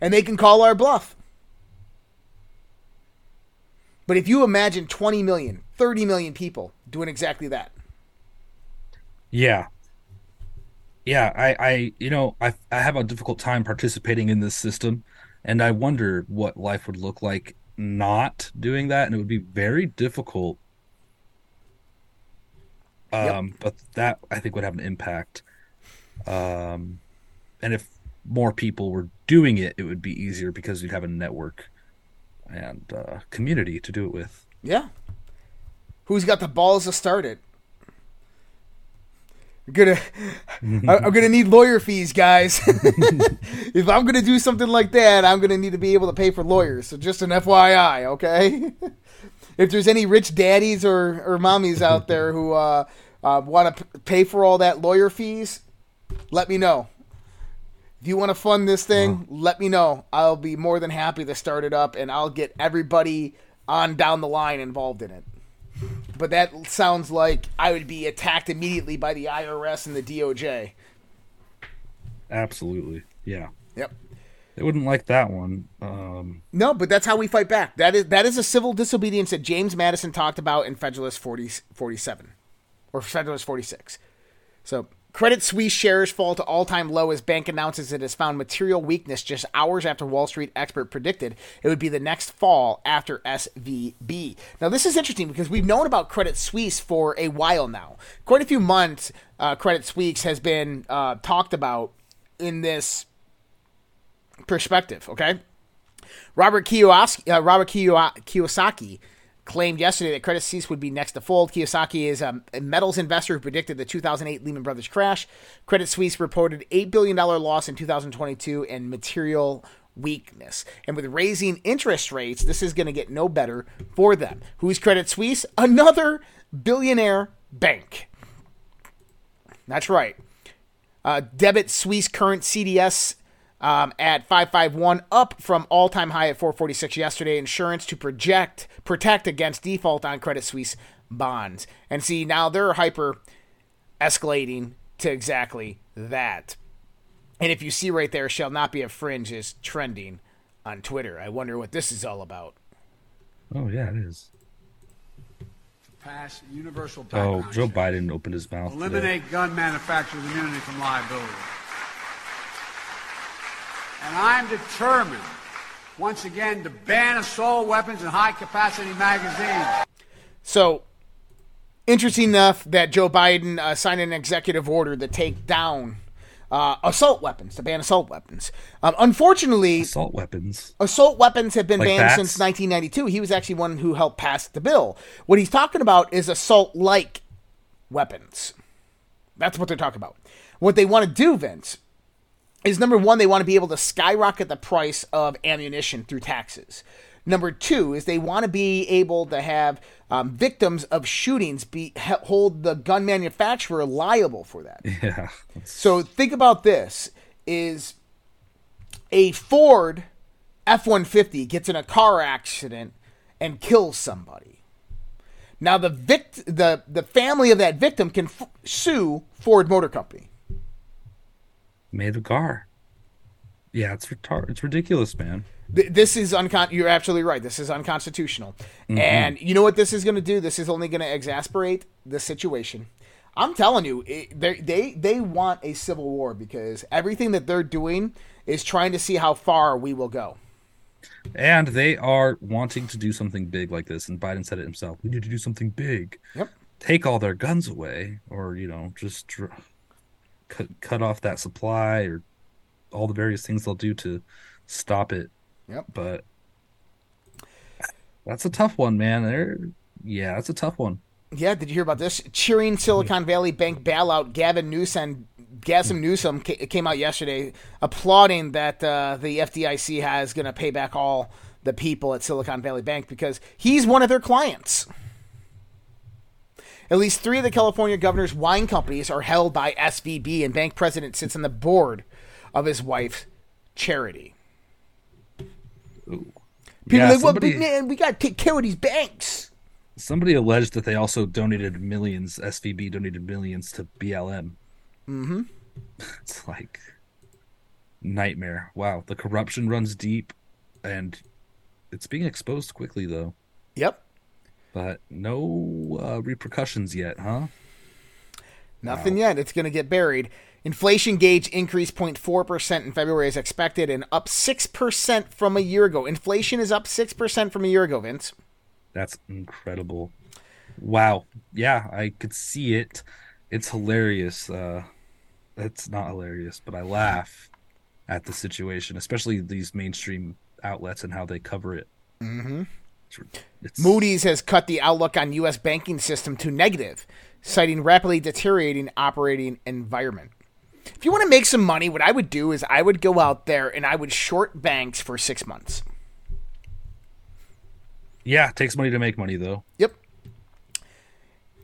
And they can call our bluff. But if you imagine 20 million, 30 million people doing exactly that. Yeah, yeah, I, I, you know, I, I have a difficult time participating in this system, and I wonder what life would look like not doing that, and it would be very difficult. Um, yep. but that I think would have an impact. Um, and if more people were doing it, it would be easier because you'd have a network and uh, community to do it with. Yeah. Who's got the balls to start it? I'm gonna, I'm gonna need lawyer fees, guys. if I'm gonna do something like that, I'm gonna need to be able to pay for lawyers. So just an FYI, okay? if there's any rich daddies or or mommies out there who uh, uh, want to p- pay for all that lawyer fees, let me know. If you want to fund this thing, let me know. I'll be more than happy to start it up, and I'll get everybody on down the line involved in it. But that sounds like I would be attacked immediately by the IRS and the DOJ. Absolutely. Yeah. Yep. They wouldn't like that one. Um, no, but that's how we fight back. That is that is a civil disobedience that James Madison talked about in Federalist 40, 47 or Federalist 46. So Credit Suisse shares fall to all time low as bank announces it has found material weakness just hours after Wall Street expert predicted it would be the next fall after SVB. Now, this is interesting because we've known about Credit Suisse for a while now. Quite a few months, uh, Credit Suisse has been uh, talked about in this perspective, okay? Robert Kiyosaki, uh, Robert Kiyosaki claimed yesterday that Credit Suisse would be next to fold. Kiyosaki is a metals investor who predicted the 2008 Lehman Brothers crash. Credit Suisse reported $8 billion loss in 2022 and material weakness. And with raising interest rates, this is going to get no better for them. Who's Credit Suisse? Another billionaire bank. That's right. Uh, debit Suisse current CDS um, at 551 up from all-time high at 446 yesterday. Insurance to project protect against default on credit suisse bonds. And see now they're hyper escalating to exactly that. And if you see right there shall not be a fringe is trending on twitter. I wonder what this is all about. Oh yeah it is. Pass universal oh joe biden opened his mouth eliminate today. gun manufacturers immunity from liability and I'm determined, once again, to ban assault weapons and high capacity magazines. So, interesting enough that Joe Biden uh, signed an executive order to take down uh, assault weapons, to ban assault weapons. Um, unfortunately, assault weapons. Assault weapons have been like banned bats? since 1992. He was actually one who helped pass the bill. What he's talking about is assault-like weapons. That's what they're talking about. What they want to do, Vince, is number one, they want to be able to skyrocket the price of ammunition through taxes. Number two is they want to be able to have um, victims of shootings be hold the gun manufacturer liable for that. Yeah. So think about this: is a Ford F one fifty gets in a car accident and kills somebody. Now the vict the the family of that victim can f- sue Ford Motor Company made of car. Yeah, it's retard- it's ridiculous, man. this is uncon. You're absolutely right. This is unconstitutional. Mm-hmm. And you know what this is going to do? This is only going to exasperate the situation. I'm telling you, it, they they want a civil war because everything that they're doing is trying to see how far we will go. And they are wanting to do something big like this. And Biden said it himself. We need to do something big. Yep. Take all their guns away, or you know, just cut cut off that supply or all the various things they'll do to stop it. Yep. But that's a tough one, man. There, yeah, that's a tough one. Yeah, did you hear about this? Cheering Silicon Valley Bank bailout. Gavin Newsom, Gavin Newsom came out yesterday applauding that uh, the FDIC has going to pay back all the people at Silicon Valley Bank because he's one of their clients. At least three of the California governor's wine companies are held by SVB, and bank president sits on the board of his wife's charity. Ooh. People Yeah, are like, well, somebody- but man, we got to take care of these banks. Somebody alleged that they also donated millions. SVB donated millions to BLM. Mm-hmm. It's like nightmare. Wow, the corruption runs deep, and it's being exposed quickly, though. Yep. But no uh, repercussions yet, huh? Nothing yet. It's going to get buried. Inflation gauge increased 0.4% in February as expected and up 6% from a year ago. Inflation is up 6% from a year ago, Vince. That's incredible. Wow. Yeah, I could see it. It's hilarious. Uh, it's not hilarious, but I laugh at the situation, especially these mainstream outlets and how they cover it. Mm-hmm. It's, Moody's has cut the outlook on U.S. banking system to negative, citing rapidly deteriorating operating environment. If you want to make some money, what I would do is I would go out there and I would short banks for six months. Yeah, it takes money to make money, though. Yep.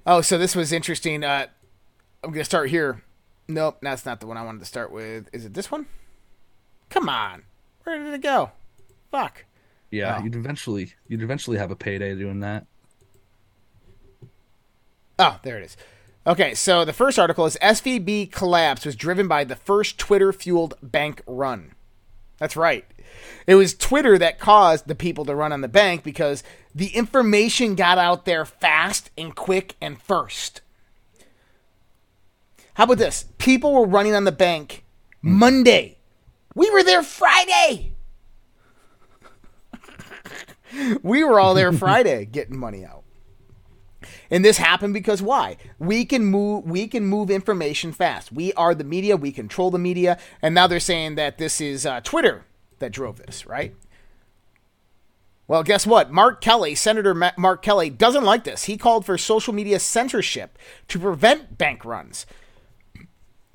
Oh, so this was interesting. Uh, I'm going to start here. Nope, that's not the one I wanted to start with. Is it this one? Come on. Where did it go? Fuck. Yeah, Oh. you'd eventually you'd eventually have a payday doing that. Oh, there it is. Okay, so the first article is SVB collapse was driven by the first Twitter fueled bank run. That's right. It was Twitter that caused the people to run on the bank because the information got out there fast and quick and first. How about this? People were running on the bank hmm. Monday. We were there Friday. we were all there Friday getting money out. And this happened because why? We can move we can move information fast. We are the media, we control the media, and now they're saying that this is uh, Twitter that drove this, right? Well, guess what? Mark Kelly, Senator Mark Kelly, doesn't like this. He called for social media censorship to prevent bank runs.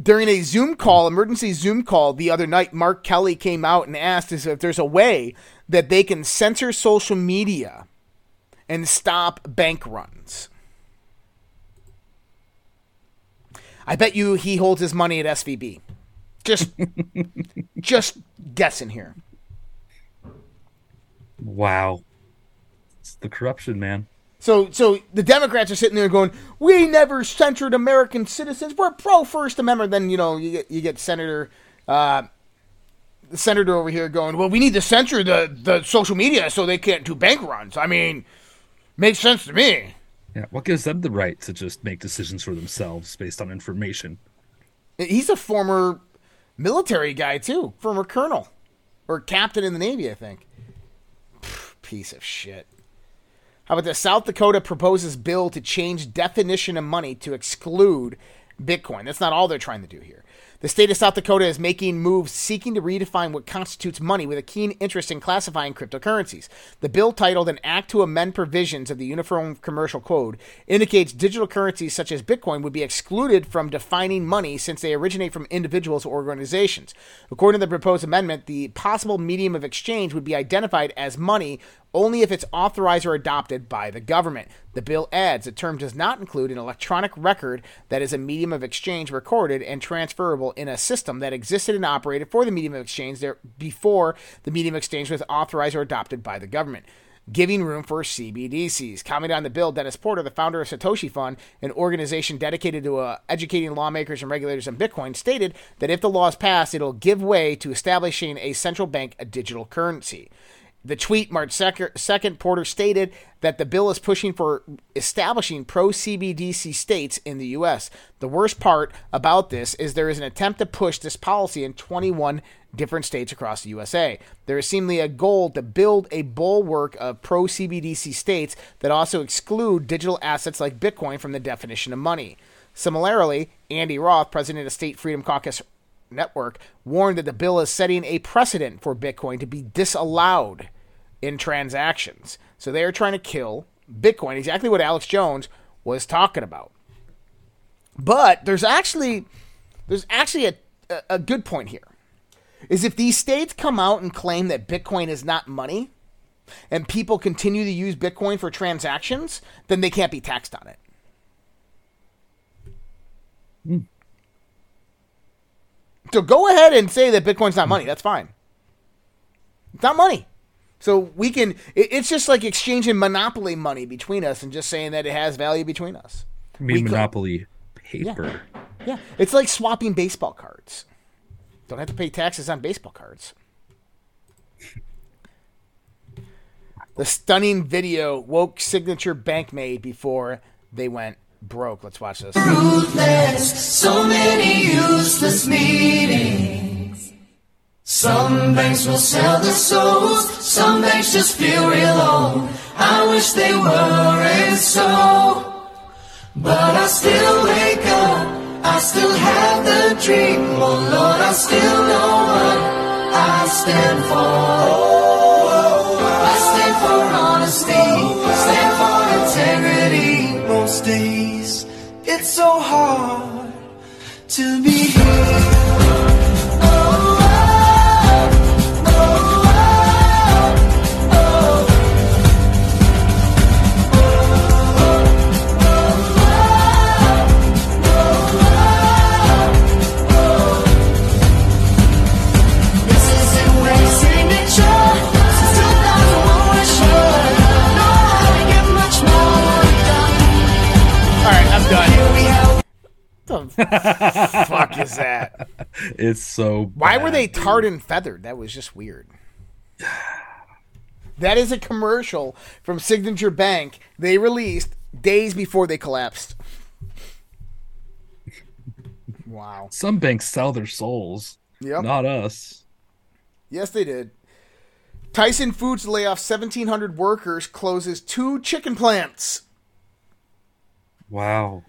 During a Zoom call, emergency Zoom call the other night, Mark Kelly came out and asked if there's a way that they can censor social media and stop bank runs. I bet you he holds his money at SVB. Just just guessing here. Wow. It's the corruption, man. So, so the Democrats are sitting there going, "We never censored American citizens. We're pro First Amendment." Then you know you get you get Senator, uh, the senator over here going, "Well, we need to censor the the social media so they can't do bank runs." I mean, makes sense to me. Yeah, what gives them the right to just make decisions for themselves based on information? He's a former military guy too, former colonel or captain in the Navy, I think. Pff, piece of shit. How about this? South Dakota proposes bill to change definition of money to exclude Bitcoin. That's not all they're trying to do here. The state of South Dakota is making moves seeking to redefine what constitutes money with a keen interest in classifying cryptocurrencies. The bill, titled An Act to Amend Provisions of the Uniform Commercial Code, indicates digital currencies such as Bitcoin would be excluded from defining money since they originate from individuals or organizations. According to the proposed amendment, the possible medium of exchange would be identified as money only if it's authorized or adopted by the government. The bill adds the term does not include an electronic record that is a medium of exchange recorded and transferable in a system that existed and operated for the medium of exchange there before the medium of exchange was authorized or adopted by the government. Giving room for CBDCs. Commenting on the bill, Dennis Porter, the founder of Satoshi Fund, an organization dedicated to uh, educating lawmakers and regulators on Bitcoin, stated that if the law is passed, it'll give way to establishing a central bank a digital currency. The tweet, March 2nd, Porter stated that the bill is pushing for establishing pro CBDC states in the U.S. The worst part about this is there is an attempt to push this policy in 21 different states across the USA. There is seemingly a goal to build a bulwark of pro CBDC states that also exclude digital assets like Bitcoin from the definition of money. Similarly, Andy Roth, president of State Freedom Caucus Network warned that the bill is setting a precedent for Bitcoin to be disallowed in transactions. So they are trying to kill Bitcoin, exactly what Alex Jones was talking about. But there's actually there's actually a, a good point here. Is if these states come out and claim that Bitcoin is not money and people continue to use Bitcoin for transactions, then they can't be taxed on it. Mm. So go ahead and say that Bitcoin's not money. That's fine. It's not money. So we can, it's just like exchanging monopoly money between us and just saying that it has value between us. I mean, monopoly paper. Yeah. yeah. It's like swapping baseball cards. Don't have to pay taxes on baseball cards. the stunning video woke Signature Bank made before they went broke. Let's watch this. Ruthless, so many useless meetings. Some banks will sell their souls, some banks just feel real old. I wish they weren't so. But I still wake up, I still have the dream. Oh Lord, I still know what I stand for. I stand for honesty, stand for integrity. Most days, it's so hard to be here. It's so. Why were bad, they dude. tarred and feathered? That was just weird. That is a commercial from Signature Bank they released days before they collapsed. Wow. Some banks sell their souls. Yep. Not us. Yes, they did. Tyson Foods to lay off 1,700 workers, closes two chicken plants. Wow.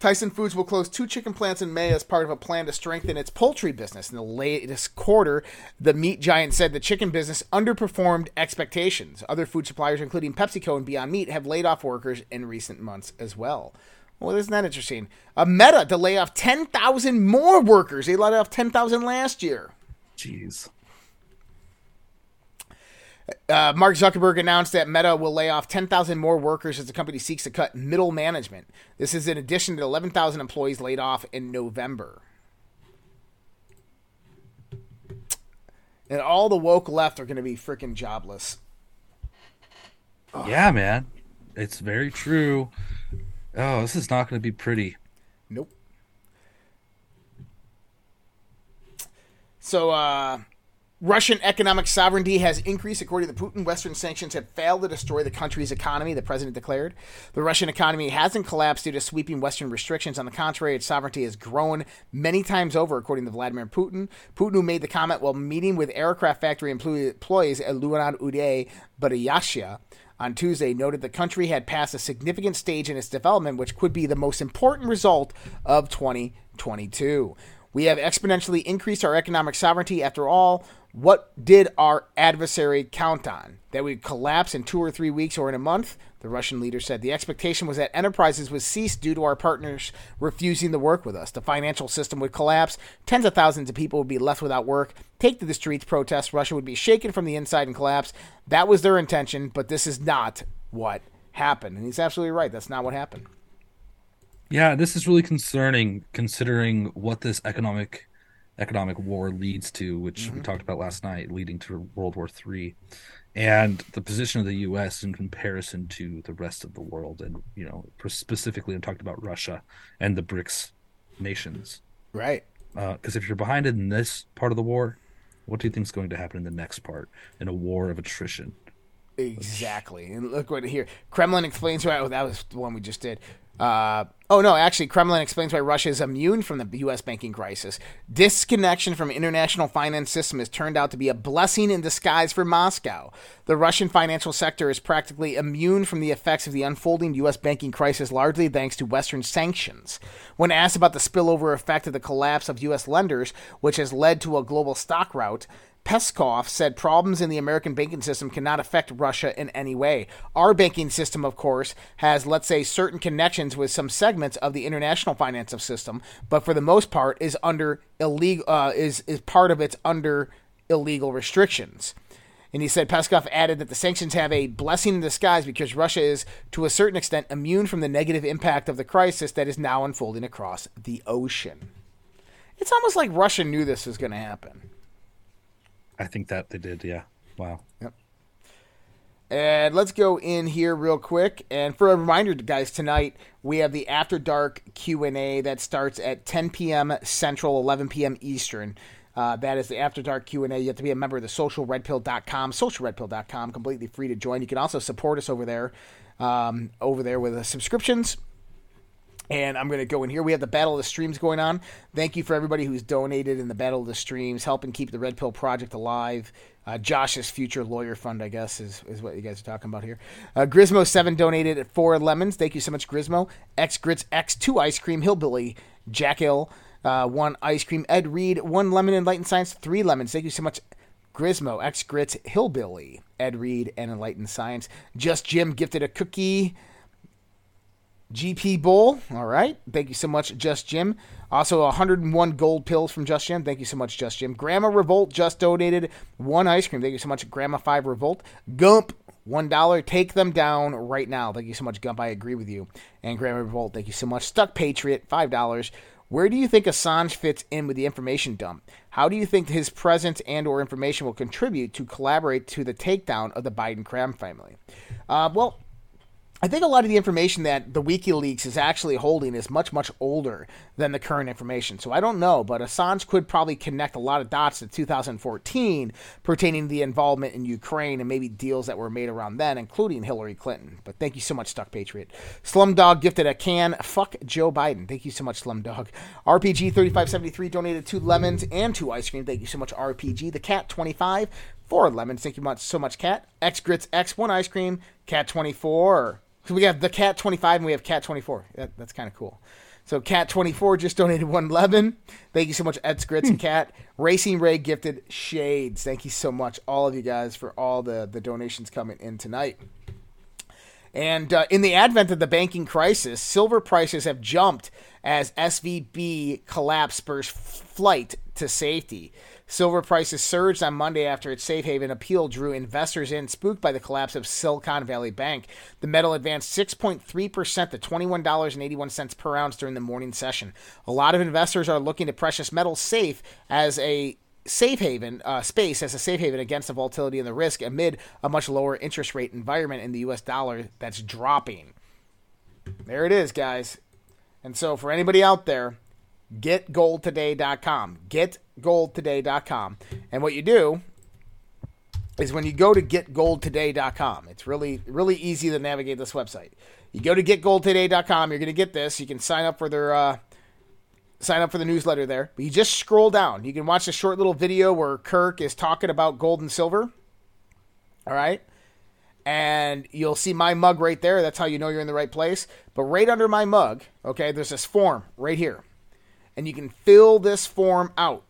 Tyson Foods will close two chicken plants in May as part of a plan to strengthen its poultry business. In the latest quarter, the meat giant said the chicken business underperformed expectations. Other food suppliers, including PepsiCo and Beyond Meat, have laid off workers in recent months as well. Well, isn't that interesting? A Meta to lay off 10,000 more workers. They laid off 10,000 last year. Jeez. Uh, Mark Zuckerberg announced that Meta will lay off 10,000 more workers as the company seeks to cut middle management. This is in addition to 11,000 employees laid off in November. And all the woke left are going to be freaking jobless. Yeah, man. It's very true. Oh, this is not going to be pretty. Nope. So, uh, Russian economic sovereignty has increased. According to Putin, Western sanctions have failed to destroy the country's economy, the president declared. The Russian economy hasn't collapsed due to sweeping Western restrictions. On the contrary, its sovereignty has grown many times over, according to Vladimir Putin. Putin, who made the comment while meeting with aircraft factory employees at Luan Uday Buryatia on Tuesday, noted the country had passed a significant stage in its development, which could be the most important result of 2022. We have exponentially increased our economic sovereignty. After all, what did our adversary count on? That we'd collapse in two or three weeks or in a month? The Russian leader said the expectation was that enterprises would cease due to our partners refusing to work with us. The financial system would collapse. Tens of thousands of people would be left without work. Take to the streets, protest. Russia would be shaken from the inside and collapse. That was their intention, but this is not what happened. And he's absolutely right. That's not what happened. Yeah, this is really concerning considering what this economic economic war leads to, which mm-hmm. we talked about last night, leading to World War III, and the position of the U.S. in comparison to the rest of the world, and you know, specifically, I'm talking about Russia and the BRICS nations. Right. Because uh, if you're behind in this part of the war, what do you think is going to happen in the next part in a war of attrition? Exactly. And look what here. Kremlin explains why. Oh, that was the one we just did. Uh, oh no, actually, Kremlin explains why Russia is immune from the U.S. banking crisis. Disconnection from international finance system has turned out to be a blessing in disguise for Moscow. The Russian financial sector is practically immune from the effects of the unfolding U.S. banking crisis, largely thanks to Western sanctions. When asked about the spillover effect of the collapse of U.S. lenders, which has led to a global stock rout, Peskov said problems in the American banking system cannot affect Russia in any way. Our banking system, of course, has, let's say, certain connections with some segments of the international financial system, but for the most part is under illegal uh, is is part of its under illegal restrictions. And he said Peskov added that the sanctions have a blessing in disguise because Russia is, to a certain extent, immune from the negative impact of the crisis that is now unfolding across the ocean. It's almost like Russia knew this was going to happen. I think that they did. Yeah. Wow. Yep. And let's go in here real quick. And for a reminder, guys, tonight we have the After Dark Q and A that starts at 10 p.m. Central, 11 p.m. Eastern. Uh, that is the After Dark Q&A. You have to be a member of the socialredpill.com, socialredpill.com, completely free to join. You can also support us over there, um, over there with the subscriptions. And I'm going to go in here. We have the Battle of the Streams going on. Thank you for everybody who's donated in the Battle of the Streams, helping keep the Red Pill Project alive. Uh, Josh's future lawyer fund, I guess, is, is what you guys are talking about here. Uh, Grismo7 donated at four lemons. Thank you so much, Grismo. X Grits X, two ice cream. Hillbilly, Jack Hill, uh, one ice cream. Ed Reed, one lemon. Enlightened Science, three lemons. Thank you so much, Grismo, X Grits, Hillbilly, Ed Reed, and Enlightened Science. Just Jim gifted a cookie. GP Bull. All right. Thank you so much, Just Jim. Also, 101 gold pills from Just Jim. Thank you so much, Just Jim. Grandma Revolt just donated one ice cream. Thank you so much, Grandma 5 Revolt. Gump, $1. Take them down right now. Thank you so much, Gump. I agree with you. And Grandma Revolt, thank you so much. Stuck Patriot, $5. Where do you think Assange fits in with the information dump? How do you think his presence and or information will contribute to collaborate to the takedown of the Biden crime family? Uh, well, I think a lot of the information that the WikiLeaks is actually holding is much, much older than the current information. So I don't know, but Assange could probably connect a lot of dots to 2014 pertaining to the involvement in Ukraine and maybe deals that were made around then, including Hillary Clinton. But thank you so much, Stuck Patriot. Slumdog gifted a can. Fuck Joe Biden. Thank you so much, Slumdog. RPG 3573 donated two lemons and two ice cream. Thank you so much, RPG. The Cat 25 four lemons. Thank you much so much, Cat. X Grits X one ice cream. Cat 24. So we have the Cat 25 and we have Cat 24. That, that's kind of cool. So Cat 24 just donated one lemon. Thank you so much, Ed Grits and Cat. Racing Ray gifted shades. Thank you so much, all of you guys, for all the, the donations coming in tonight. And uh, in the advent of the banking crisis, silver prices have jumped as SVB collapsed spurs flight to safety. Silver prices surged on Monday after its safe haven appeal drew investors in, spooked by the collapse of Silicon Valley Bank. The metal advanced 6.3% to $21.81 per ounce during the morning session. A lot of investors are looking to precious metals safe as a safe haven uh, space as a safe haven against the volatility and the risk amid a much lower interest rate environment in the U.S. dollar that's dropping. There it is, guys. And so, for anybody out there, getgoldtoday.com. Getgoldtoday.com. And what you do is when you go to getgoldtoday.com, it's really really easy to navigate this website. You go to getgoldtoday.com, you're going to get this. You can sign up for their uh, sign up for the newsletter there. But you just scroll down. You can watch a short little video where Kirk is talking about gold and silver. All right? And you'll see my mug right there. That's how you know you're in the right place. But right under my mug, okay, there's this form right here and you can fill this form out.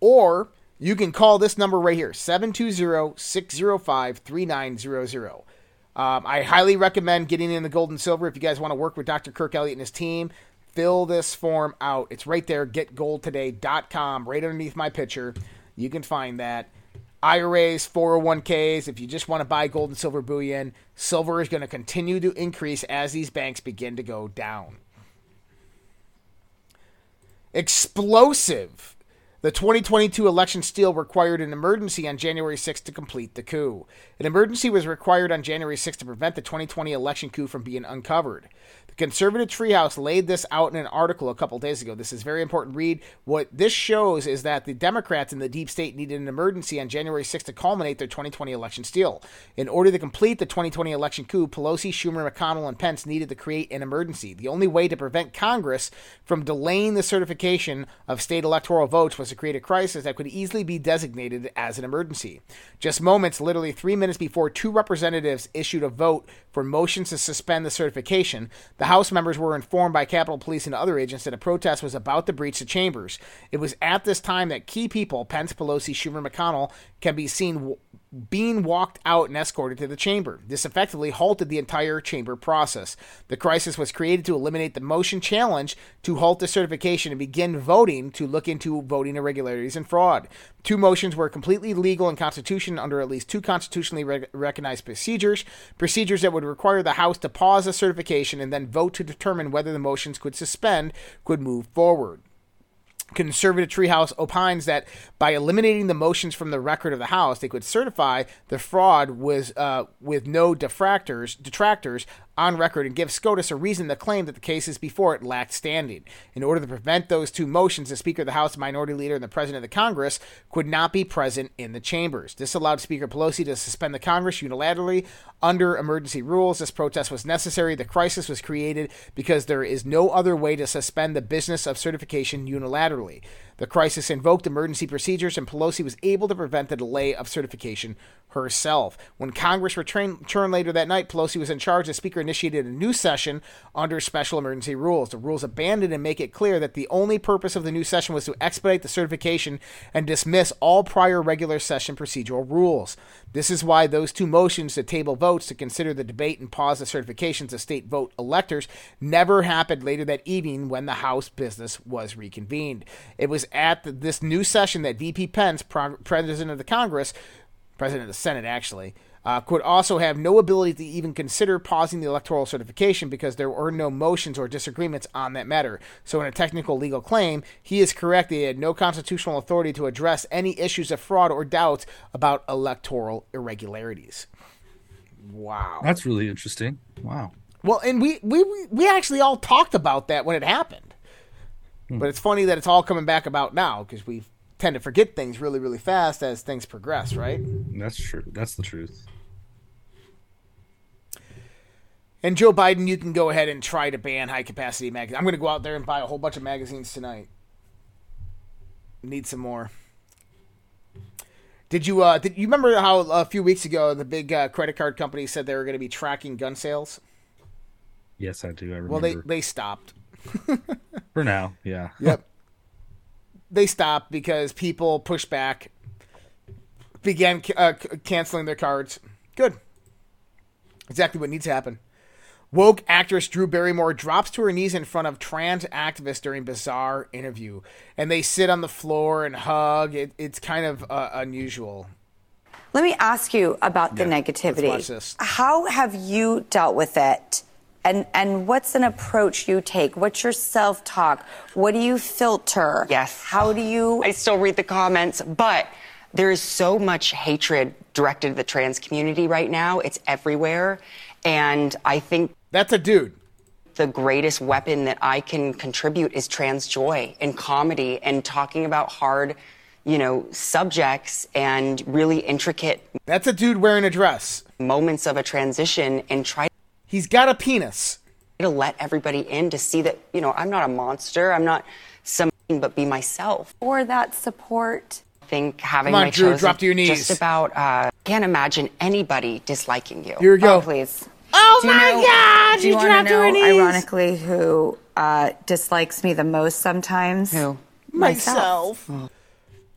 Or you can call this number right here 720 605 3900. Um, I highly recommend getting in the gold and silver if you guys want to work with Dr. Kirk Elliott and his team. Fill this form out. It's right there, getgoldtoday.com, right underneath my picture. You can find that. IRAs, 401ks, if you just want to buy gold and silver bullion, silver is going to continue to increase as these banks begin to go down. Explosive. The 2022 election still required an emergency on January 6 to complete the coup. An emergency was required on January 6 to prevent the 2020 election coup from being uncovered. Conservative Treehouse laid this out in an article a couple days ago. This is very important read. What this shows is that the Democrats in the deep state needed an emergency on January 6th to culminate their 2020 election steal. In order to complete the 2020 election coup, Pelosi, Schumer, McConnell, and Pence needed to create an emergency. The only way to prevent Congress from delaying the certification of state electoral votes was to create a crisis that could easily be designated as an emergency. Just moments, literally three minutes before two representatives issued a vote for motions to suspend the certification, the House members were informed by Capitol Police and other agents that a protest was about to breach the chambers. It was at this time that key people, Pence, Pelosi, Schumer, McConnell, can be seen being walked out and escorted to the chamber. This effectively halted the entire chamber process. The crisis was created to eliminate the motion challenge to halt the certification and begin voting to look into voting irregularities and fraud. Two motions were completely legal and constitutional under at least two constitutionally re- recognized procedures, procedures that would require the House to pause the certification and then vote to determine whether the motions could suspend could move forward. Conservative Treehouse opines that by eliminating the motions from the record of the House, they could certify the fraud was uh, with no detractors, detractors on record and give SCOTUS a reason to claim that the cases before it lacked standing. In order to prevent those two motions, the Speaker of the House, Minority Leader, and the President of the Congress could not be present in the chambers. This allowed Speaker Pelosi to suspend the Congress unilaterally under emergency rules. This protest was necessary. The crisis was created because there is no other way to suspend the business of certification unilaterally. The crisis invoked emergency procedures, and Pelosi was able to prevent the delay of certification herself. When Congress returned later that night, Pelosi was in charge. The Speaker initiated a new session under special emergency rules. The rules abandoned and make it clear that the only purpose of the new session was to expedite the certification and dismiss all prior regular session procedural rules. This is why those two motions to table votes to consider the debate and pause the certifications of state vote electors never happened later that evening when the House business was reconvened. It was at the, this new session that VP Pence, President of the Congress, President of the Senate actually, uh, could also have no ability to even consider pausing the electoral certification because there were no motions or disagreements on that matter. So, in a technical legal claim, he is correct that he had no constitutional authority to address any issues of fraud or doubts about electoral irregularities. Wow. That's really interesting. Wow. Well, and we we- we actually all talked about that when it happened. But it's funny that it's all coming back about now because we tend to forget things really really fast as things progress, right? That's true. That's the truth. And Joe Biden, you can go ahead and try to ban high capacity magazines. I'm going to go out there and buy a whole bunch of magazines tonight. Need some more. Did you uh did you remember how a few weeks ago the big uh, credit card company said they were going to be tracking gun sales? Yes, I do. I remember. Well, they they stopped. For now, yeah. Yep. they stopped because people pushed back, began uh, c- canceling their cards. Good. Exactly what needs to happen. Woke actress Drew Barrymore drops to her knees in front of trans activists during bizarre interview, and they sit on the floor and hug. It, it's kind of uh, unusual. Let me ask you about the Yeah, let's negativity. watch this. How have you dealt with it? And and what's an approach you take? What's your self-talk? What do you filter? Yes. How do you I still read the comments, but there is so much hatred directed at the trans community right now. It's everywhere. And I think that's a dude. The greatest weapon that I can contribute is trans joy and comedy and talking about hard, you know, subjects and really intricate. That's a dude wearing a dress. Moments of a transition and try. He's got a penis. To let everybody in to see that, you know, I'm not a monster. I'm not something but be myself. or that support? I think having Come on, my Drew, shows drop to your knees. just about uh, can't imagine anybody disliking you. Here we go. Oh, please. Oh Do you my know- God! Do you she want dropped to to her know, knees. ironically, who uh, dislikes me the most sometimes? Who? myself. Oh,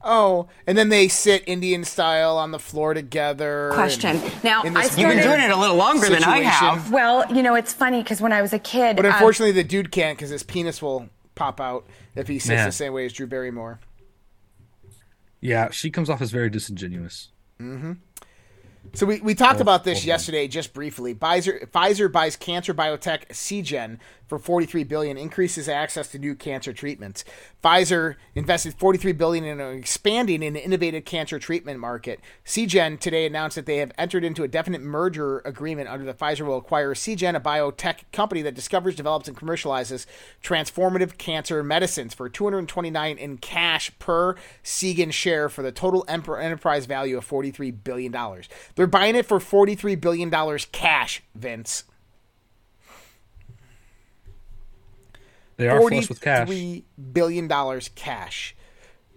and then they sit Indian style on the floor together. Question. and- Now, I this You've been doing it a little longer than I have. Well, you know, it's funny because when I was a kid, But um, unfortunately, the dude can't because his penis will pop out if he sits Man. the same way as Drew Barrymore. Yeah, she comes off as very disingenuous. Mm-hmm. So we, we talked Oh, about this oh, yesterday just briefly. Pfizer, Pfizer buys cancer biotech Seagen for 43 billion, increases access to new cancer treatments. Pfizer invested 43 billion in expanding an innovative cancer treatment market. Seagen today announced that they have entered into a definite merger agreement under the Pfizer will acquire Seagen, a biotech company that discovers, develops, and commercializes transformative cancer medicines for 229 in cash per Seagen share for the total enterprise value of 43 billion dollars. They're buying it for 43 billion dollars cash, Vince. They are flush with cash. $43 billion cash.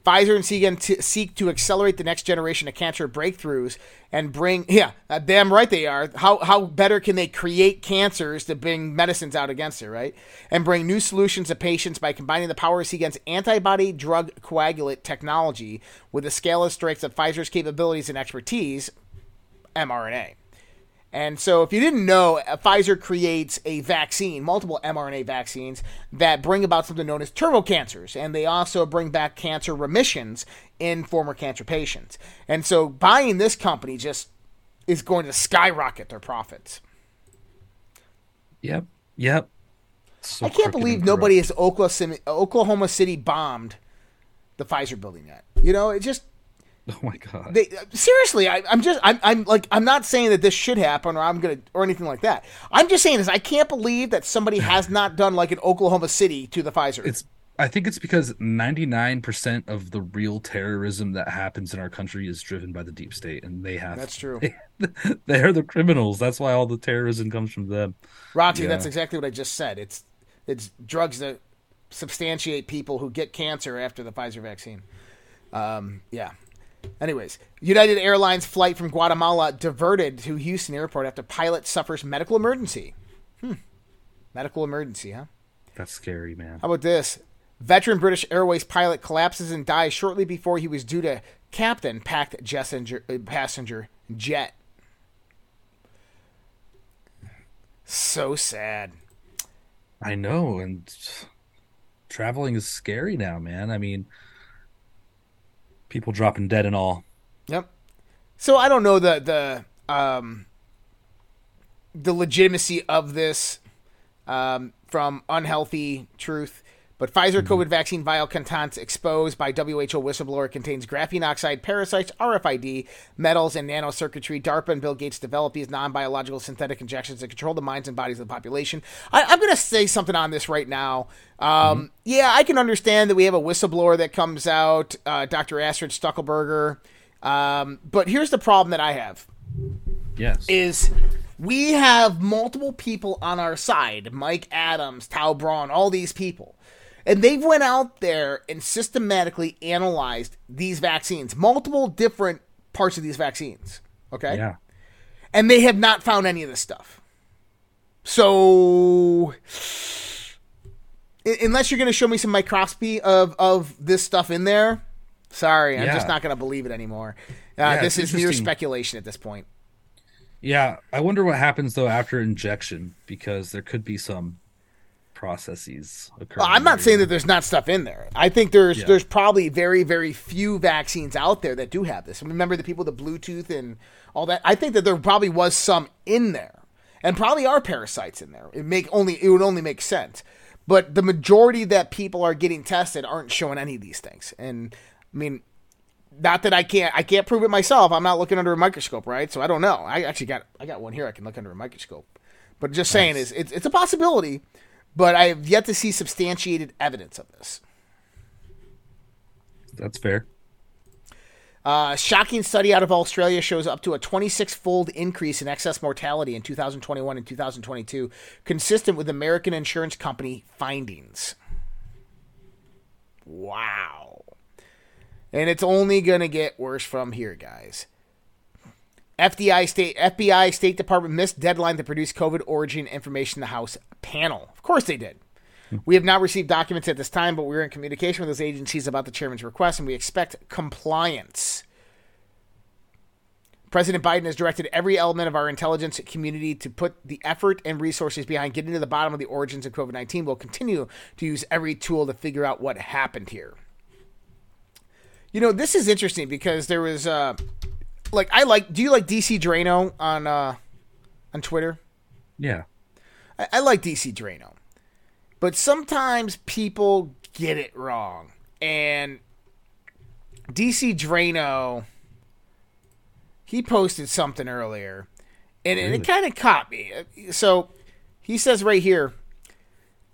Pfizer and Seagen t- seek to accelerate the next generation of cancer breakthroughs and bring, yeah, uh, damn right they are. How, how better can they create cancers to bring medicines out against it, right? And bring new solutions to patients by combining the power of Seagen's antibody drug coagulate technology with the scale of strengths of Pfizer's capabilities and expertise, mRNA. And so, if you didn't know, uh, Pfizer creates a vaccine, multiple mRNA vaccines that bring about something known as turbo cancers, and they also bring back cancer remissions in former cancer patients. And so, buying this company just is going to skyrocket their profits. Yep. Yep. So I can't believe nobody has Oklahoma City, bombed the Pfizer building yet. You know, it just. Oh my god. They, seriously, I, I'm just, I'm, I'm like, I'm not saying that this should happen or I'm gonna or anything like that. I'm just saying is I can't believe that somebody has not done like an Oklahoma City to the Pfizer. It's I think it's because 99% of the real terrorism that happens in our country is driven by the deep state and they have That's true. They, are the criminals. That's why all the terrorism comes from them. Roxy, Yeah. that's exactly what I just said. It's it's drugs that substantiate people who get cancer after the Pfizer vaccine. Um, yeah. Anyways, United Airlines flight from Guatemala diverted to Houston Airport after pilot suffers medical emergency. Hmm. Medical emergency, huh? That's scary, man. How about this? Veteran British Airways pilot collapses and dies shortly before he was due to captain packed passenger, uh, passenger jet. So sad. I know, and traveling is scary now, man. I mean, people dropping dead and all. Yep. So I don't know the the um the legitimacy of this um, from unhealthy truth, But Pfizer COVID vaccine vial contents exposed by WHO whistleblower contains graphene oxide, parasites, RFID, metals, and nanocircuitry. DARPA and Bill Gates develop these non biological synthetic injections to control the minds and bodies of the population. I, I'm going to say something on this right now. Um, Yeah, I can understand that we have a whistleblower that comes out, uh, Dr. Astrid Stuckelberger. Um, but here's the problem that I have Yes. is we have multiple people on our side mike adams tao braun all these people and they've went out there and systematically analyzed these vaccines multiple different parts of these vaccines okay? Yeah. and they have not found any of this stuff. So unless you're going to show me some microscopy of of this stuff in there sorry i'm Yeah. just not going to believe it anymore. Uh, Yeah, this is mere speculation at this point. Yeah, I wonder what happens though after injection because there could be some processes occurring. Well, I'm not saying that there's not stuff in there. I think there's Yeah. there's probably very very few vaccines out there that do have this. Remember the people with the Bluetooth and all that. I think that there probably was some in there, and probably are parasites in there. It make only it would only make sense. But the majority that people are getting tested aren't showing any of these things. And I mean, not that I can't I can't prove it myself. I'm not looking under a microscope, right? So I don't know. I actually got I got one here I can look under a microscope. But just saying is it's it's a possibility, but I have yet to see substantiated evidence of this. That's fair. Uh, shocking study out of Australia shows up to a 26 fold increase in excess mortality in 2021 and 2022, consistent with American insurance company findings. Wow. And it's only going to get worse from here, guys. FDI state FBI State Department missed deadline to produce COVID origin information to the House panel. Of course they did. We have not received documents at this time, but we're in communication with those agencies about the chairman's request, and we expect compliance. President Biden has directed every element of our intelligence community to put the effort and resources behind getting to the bottom of the origins of COVID 19. We'll continue to use every tool to figure out what happened here. You know, this is interesting because there was, uh, like, I like, do you like DC Draino on, uh, on Twitter? Yeah. I, I like DC Draino, but sometimes people get it wrong. And DC Draino, he posted something earlier, and, and it kind of caught me. So he says right here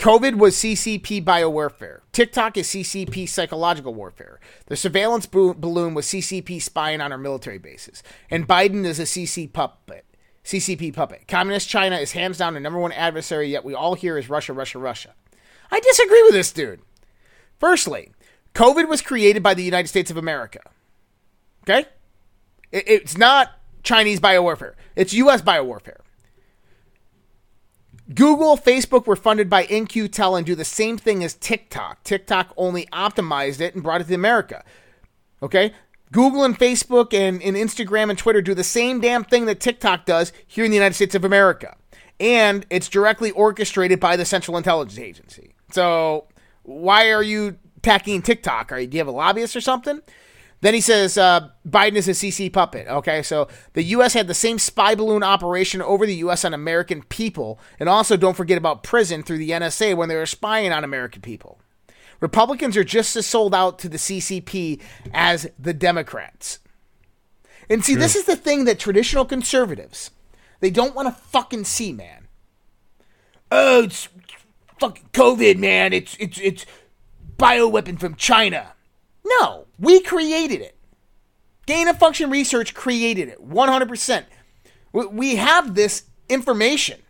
COVID was CCP biowarfare. TikTok is CCP psychological warfare. The surveillance bo- balloon was CCP spying on our military bases. And Biden is a CC puppet. CCP puppet. Communist China is hands down the number one adversary, yet we all hear is Russia, Russia, Russia. I disagree with this dude. Firstly, COVID was created by the United States of America. Okay? It- It's not Chinese biowarfare, it's U.S. biowarfare. Google, Facebook were funded by In-Q-Tel and do the same thing as TikTok. TikTok only optimized it and brought it to America. Okay? Google and Facebook and, and Instagram and Twitter do the same damn thing that TikTok does here in the United States of America. And it's directly orchestrated by the Central Intelligence Agency. So why are you attacking TikTok? Are you, do you have a lobbyist or something? Then he says uh, Biden is a CC puppet. Okay, so the U.S. had the same spy balloon operation over the U.S. on American people. And also, don't forget about PRISM through the NSA when they were spying on American people. Republicans are just as sold out to the CCP as the Democrats. And see, this is the thing that traditional conservatives, they don't want to fucking see, man. Oh, it's fucking COVID, man. It's it's it's bioweapon from China. No, we created it. Gain of function research created it 100%. We- have this information.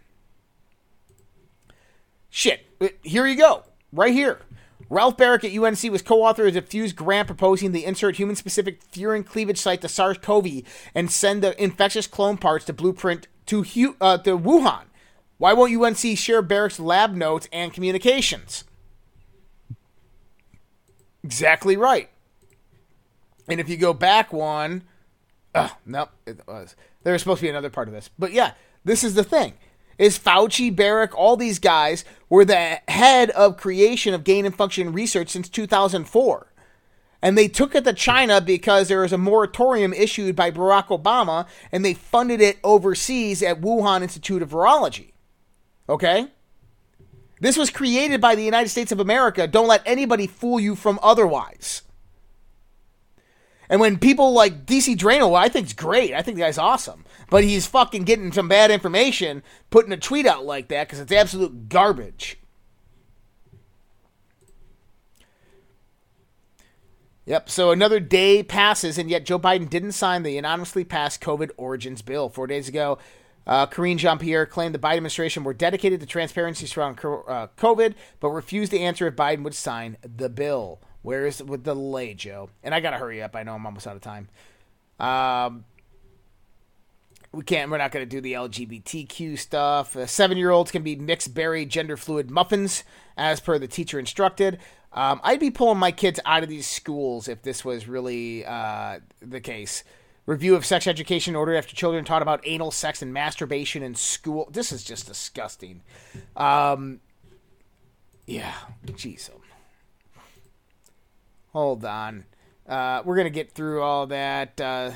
Shit, uh, here you go, right here. Ralph Baric at UNC was co-author of DEFUSE grant proposing the insert human-specific furin cleavage site to SARS-CoV and send the infectious clone parts to Blueprint to uh, to Wuhan. Why won't UNC share Baric's lab notes and communications? Exactly right. And if you go back one, uh, oh, no, it was. There was supposed to be another part of this. But yeah, this is the thing. Is Fauci, Baric, all these guys were the head of creation of gain and function research since 2004. And they took it to China because there was a moratorium issued by Barack Obama and they funded it overseas at Wuhan Institute of Virology. Okay? This was created by the United States of America. Don't let anybody fool you from otherwise. And when people like DC Draino, I think it's great. I think the guy's awesome. But he's fucking getting some bad information, putting a tweet out like that because it's absolute garbage. Yep. So another day passes, and yet Joe Biden didn't sign the anonymously passed COVID origins bill. Four days ago, uh, Karine Jean Pierre claimed the Biden administration were dedicated to transparency surrounding uh, COVID, but refused to answer if Biden would sign the bill. Where is with the delay, Joe? And I gotta hurry up. I know I'm almost out of time. Um, we can't. We're not to do the LGBTQ stuff. Uh, Seven-year-olds can be mixed berry gender fluid muffins, as per the teacher instructed. Um, I'd be pulling my kids out of these schools if this was really uh, the case. Review of sex education ordered after children taught about anal sex and masturbation in school. This is just disgusting. Um, yeah, jeez. Hold on. Uh, we're gonna get through all that. Uh,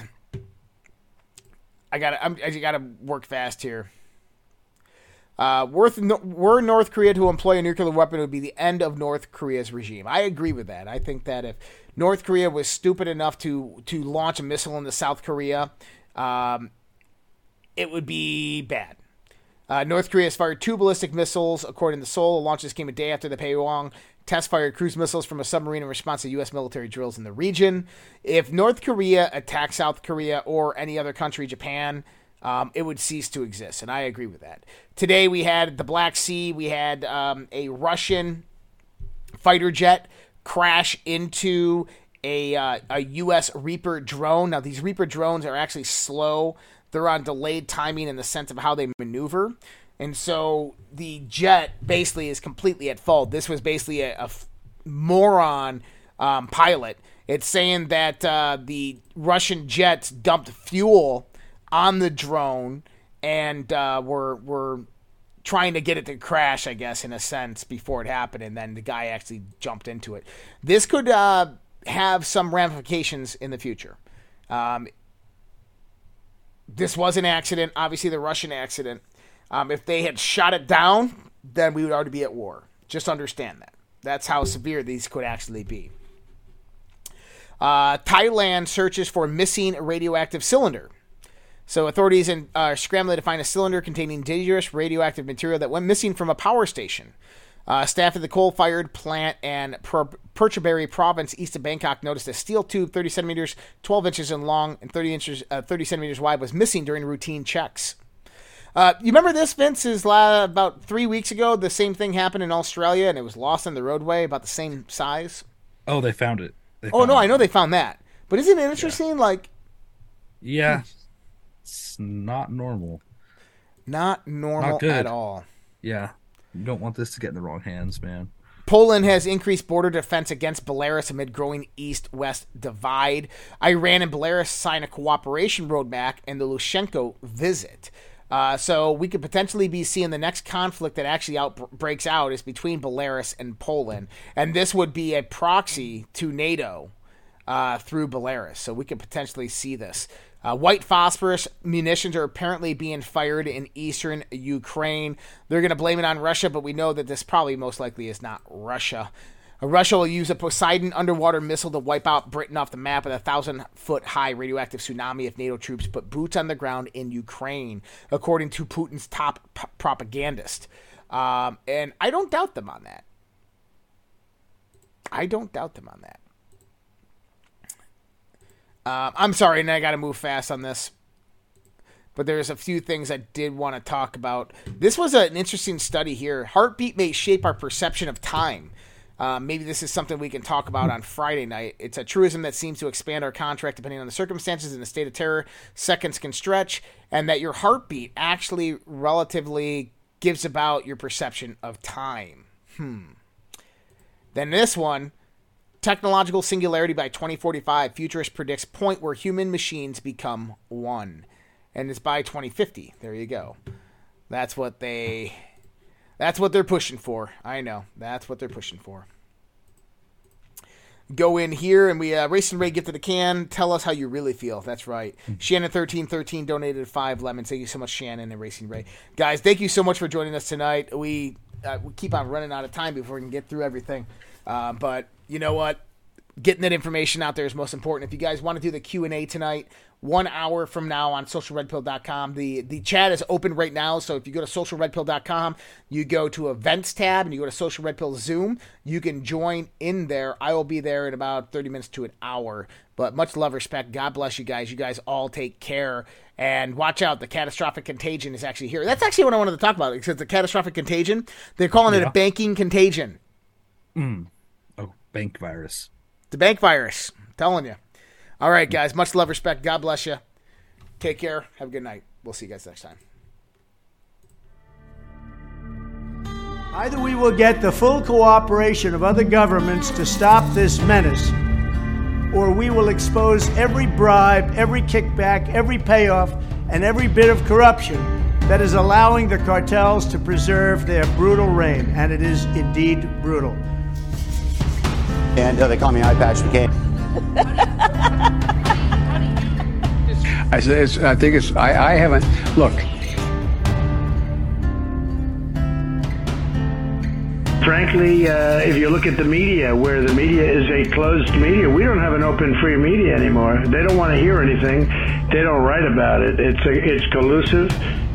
I gotta. I'm, I gotta work fast here. Uh, worth, were North Korea to employ a nuclear weapon, it would be the end of North Korea's regime. I agree with that. I think that if North Korea was stupid enough to to launch a missile into South Korea, um, it would be bad. Uh, North Korea has fired two ballistic missiles, according to Seoul. The launches came a day after the Pyongyang test fired cruise missiles from a submarine in response to U.S. military drills in the region. If North Korea attacks South Korea or any other country, Japan, um, it would cease to exist. And I agree with that. Today we had the Black Sea, we had um, a Russian fighter jet crash into a, uh, a U.S. Reaper drone. Now, these Reaper drones are actually slow, they're on delayed timing in the sense of how they maneuver. And so the jet basically is completely at fault. This was basically a, moron um, pilot. It's saying that uh, the Russian jets dumped fuel on the drone and uh, were were trying to get it to crash, I guess, in a sense, before it happened, and then the guy actually jumped into it. This could uh, have some ramifications in the future. Um, this was an accident, obviously the Russian accident. Um, if they had shot it down, then we would already be at war. Just understand that. That's how severe these could actually be. Uh, Thailand searches for missing radioactive cylinder. So authorities in, are uh, scrambling to find a cylinder containing dangerous radioactive material that went missing from a power station. Uh, staff at the coal-fired plant in per- province east of Bangkok noticed a steel tube 30 centimeters, 12 inches in long, and 30 inches, uh, 30 centimeters wide was missing during routine checks. Uh, you remember this, Vince? Is la- about three weeks ago. The same thing happened in Australia, and it was lost on the roadway, about the same size. Oh, they found it. They oh found no, it. I know they found that, but isn't it interesting? Yeah. Like, yeah, it's not normal. Not normal not at all. Yeah. You don't want this to get in the wrong hands, man. Poland has increased border defense against Belarus amid growing east west divide. Iran and Belarus sign a cooperation roadmap and the Lukashenko visit. Uh, so we could potentially be seeing the next conflict that actually out, breaks out is between Belarus and Poland, and this would be a proxy to NATO uh, through Belarus. So we could potentially see this. Uh, white phosphorus munitions are apparently being fired in eastern Ukraine. They're going to blame it on Russia, but we know that this probably most likely is not Russia. Uh, Russia will use a Poseidon underwater missile to wipe out Britain off the map with a thousand foot high radioactive tsunami if NATO troops put boots on the ground in Ukraine, according to Putin's top p- propagandist. Um, and I don't doubt them on that. I don't doubt them on that. Uh, I'm sorry, and I got to move fast on this. But there's a few things I did want to talk about. This was an interesting study here. Heartbeat may shape our perception of time. Uh, maybe this is something we can talk about on Friday night. It's a truism that seems to expand our contract depending on the circumstances in the state of terror. Seconds can stretch, and that your heartbeat actually relatively gives about your perception of time. Hmm. Then this one Technological singularity by 2045, futurist predicts point where human machines become one. And it's by 2050. There you go. That's what they that's what they're pushing for. I know. That's what they're pushing for. Go in here and we uh, Racing Ray get to the can. Tell us how you really feel. That's right. Mm-hmm. Shannon thirteen thirteen donated five lemons. Thank you so much, Shannon and Racing Ray. Guys, thank you so much for joining us tonight. We uh, we keep on running out of time before we can get through everything. Uh, but you know what? Getting that information out there is most important. If you guys want to do the Q and A tonight, one hour from now on socialredpill.com. The the chat is open right now, so if you go to socialredpill.com, you go to events tab and you go to Social Red Pill Zoom, you can join in there. I will be there in about 30 minutes to an hour. But much love, respect. God bless you guys. You guys all take care. And watch out, the catastrophic contagion is actually here. That's actually what I wanted to talk about. Because the catastrophic contagion, they're calling it a banking contagion. Mm. Bank virus. The bank virus. I'm telling you. All right, guys. Much love, respect. God bless you. Take care. Have a good night. We'll see you guys next time. Either we will get the full cooperation of other governments to stop this menace, or we will expose every bribe, every kickback, every payoff, and every bit of corruption that is allowing the cartels to preserve their brutal reign. And it is indeed brutal. And uh, they call me Eye Patch McCain. I said, it's, I think it's, I, I haven't, look, Frankly, uh, if you look at the media, where the media is a closed media, we don't have an open, free media anymore. They don't want to hear anything. They don't write about it. It's a, it's collusive.